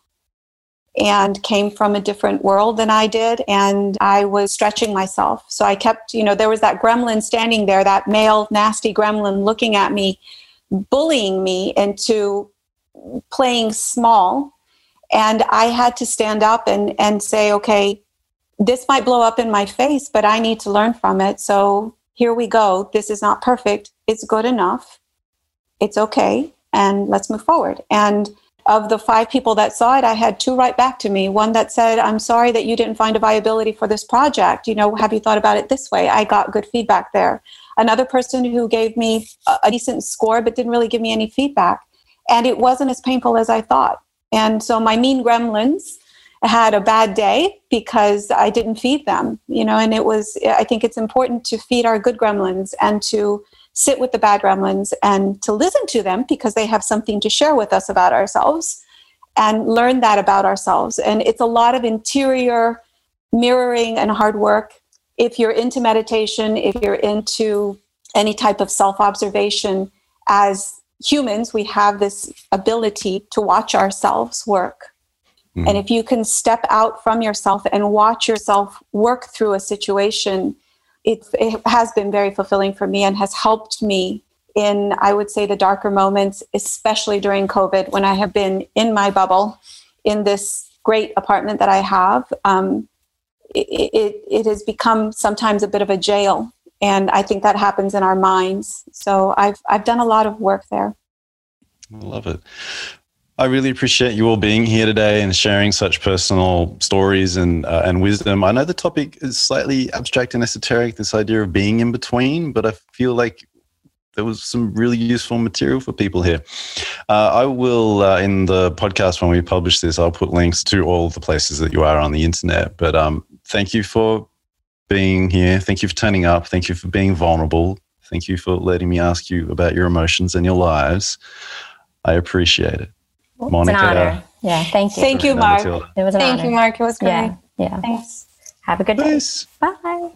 and came from a different world than I did. And I was stretching myself. So I kept, you know, there was that gremlin standing there, that male, nasty gremlin looking at me, bullying me into playing small. And I had to stand up and, and say, okay, this might blow up in my face, but I need to learn from it. So here we go. This is not perfect. It's good enough. It's okay. And let's move forward. And of the five people that saw it, I had two write back to me. One that said, I'm sorry that you didn't find a viability for this project. You know, have you thought about it this way? I got good feedback there. Another person who gave me a decent score but didn't really give me any feedback. And it wasn't as painful as I thought. And so my mean gremlins had a bad day because I didn't feed them, you know, and it was, I think it's important to feed our good gremlins and to sit with the bad gremlins and to listen to them because they have something to share with us about ourselves and learn that about ourselves. And it's a lot of interior mirroring and hard work. If you're into meditation, if you're into any type of self observation, as humans, we have this ability to watch ourselves work. Mm. And if you can step out from yourself and watch yourself work through a situation, it, it has been very fulfilling for me and has helped me in, I would say, the darker moments, especially during COVID when I have been in my bubble in this great apartment that I have. Um, it, it, it has become sometimes a bit of a jail and I think that happens in our minds. So I've I've done a lot of work there. I love it. I really appreciate you all being here today and sharing such personal stories and uh, and wisdom. I know the topic is slightly abstract and esoteric, this idea of being in between, but I feel like there was some really useful material for people here. Uh, I will, uh, in the podcast when we publish this, I'll put links to all the places that you are on the internet. But um, thank you for being here. Thank you for turning up. Thank you for being vulnerable. Thank you for letting me ask you about your emotions and your lives. I appreciate it. Monica. It's an honor. Yeah, thank you. Thank you, Mark. It was an Thank honor. you, Mark. It was great. Yeah, yeah. Thanks. Have a good day. Bye.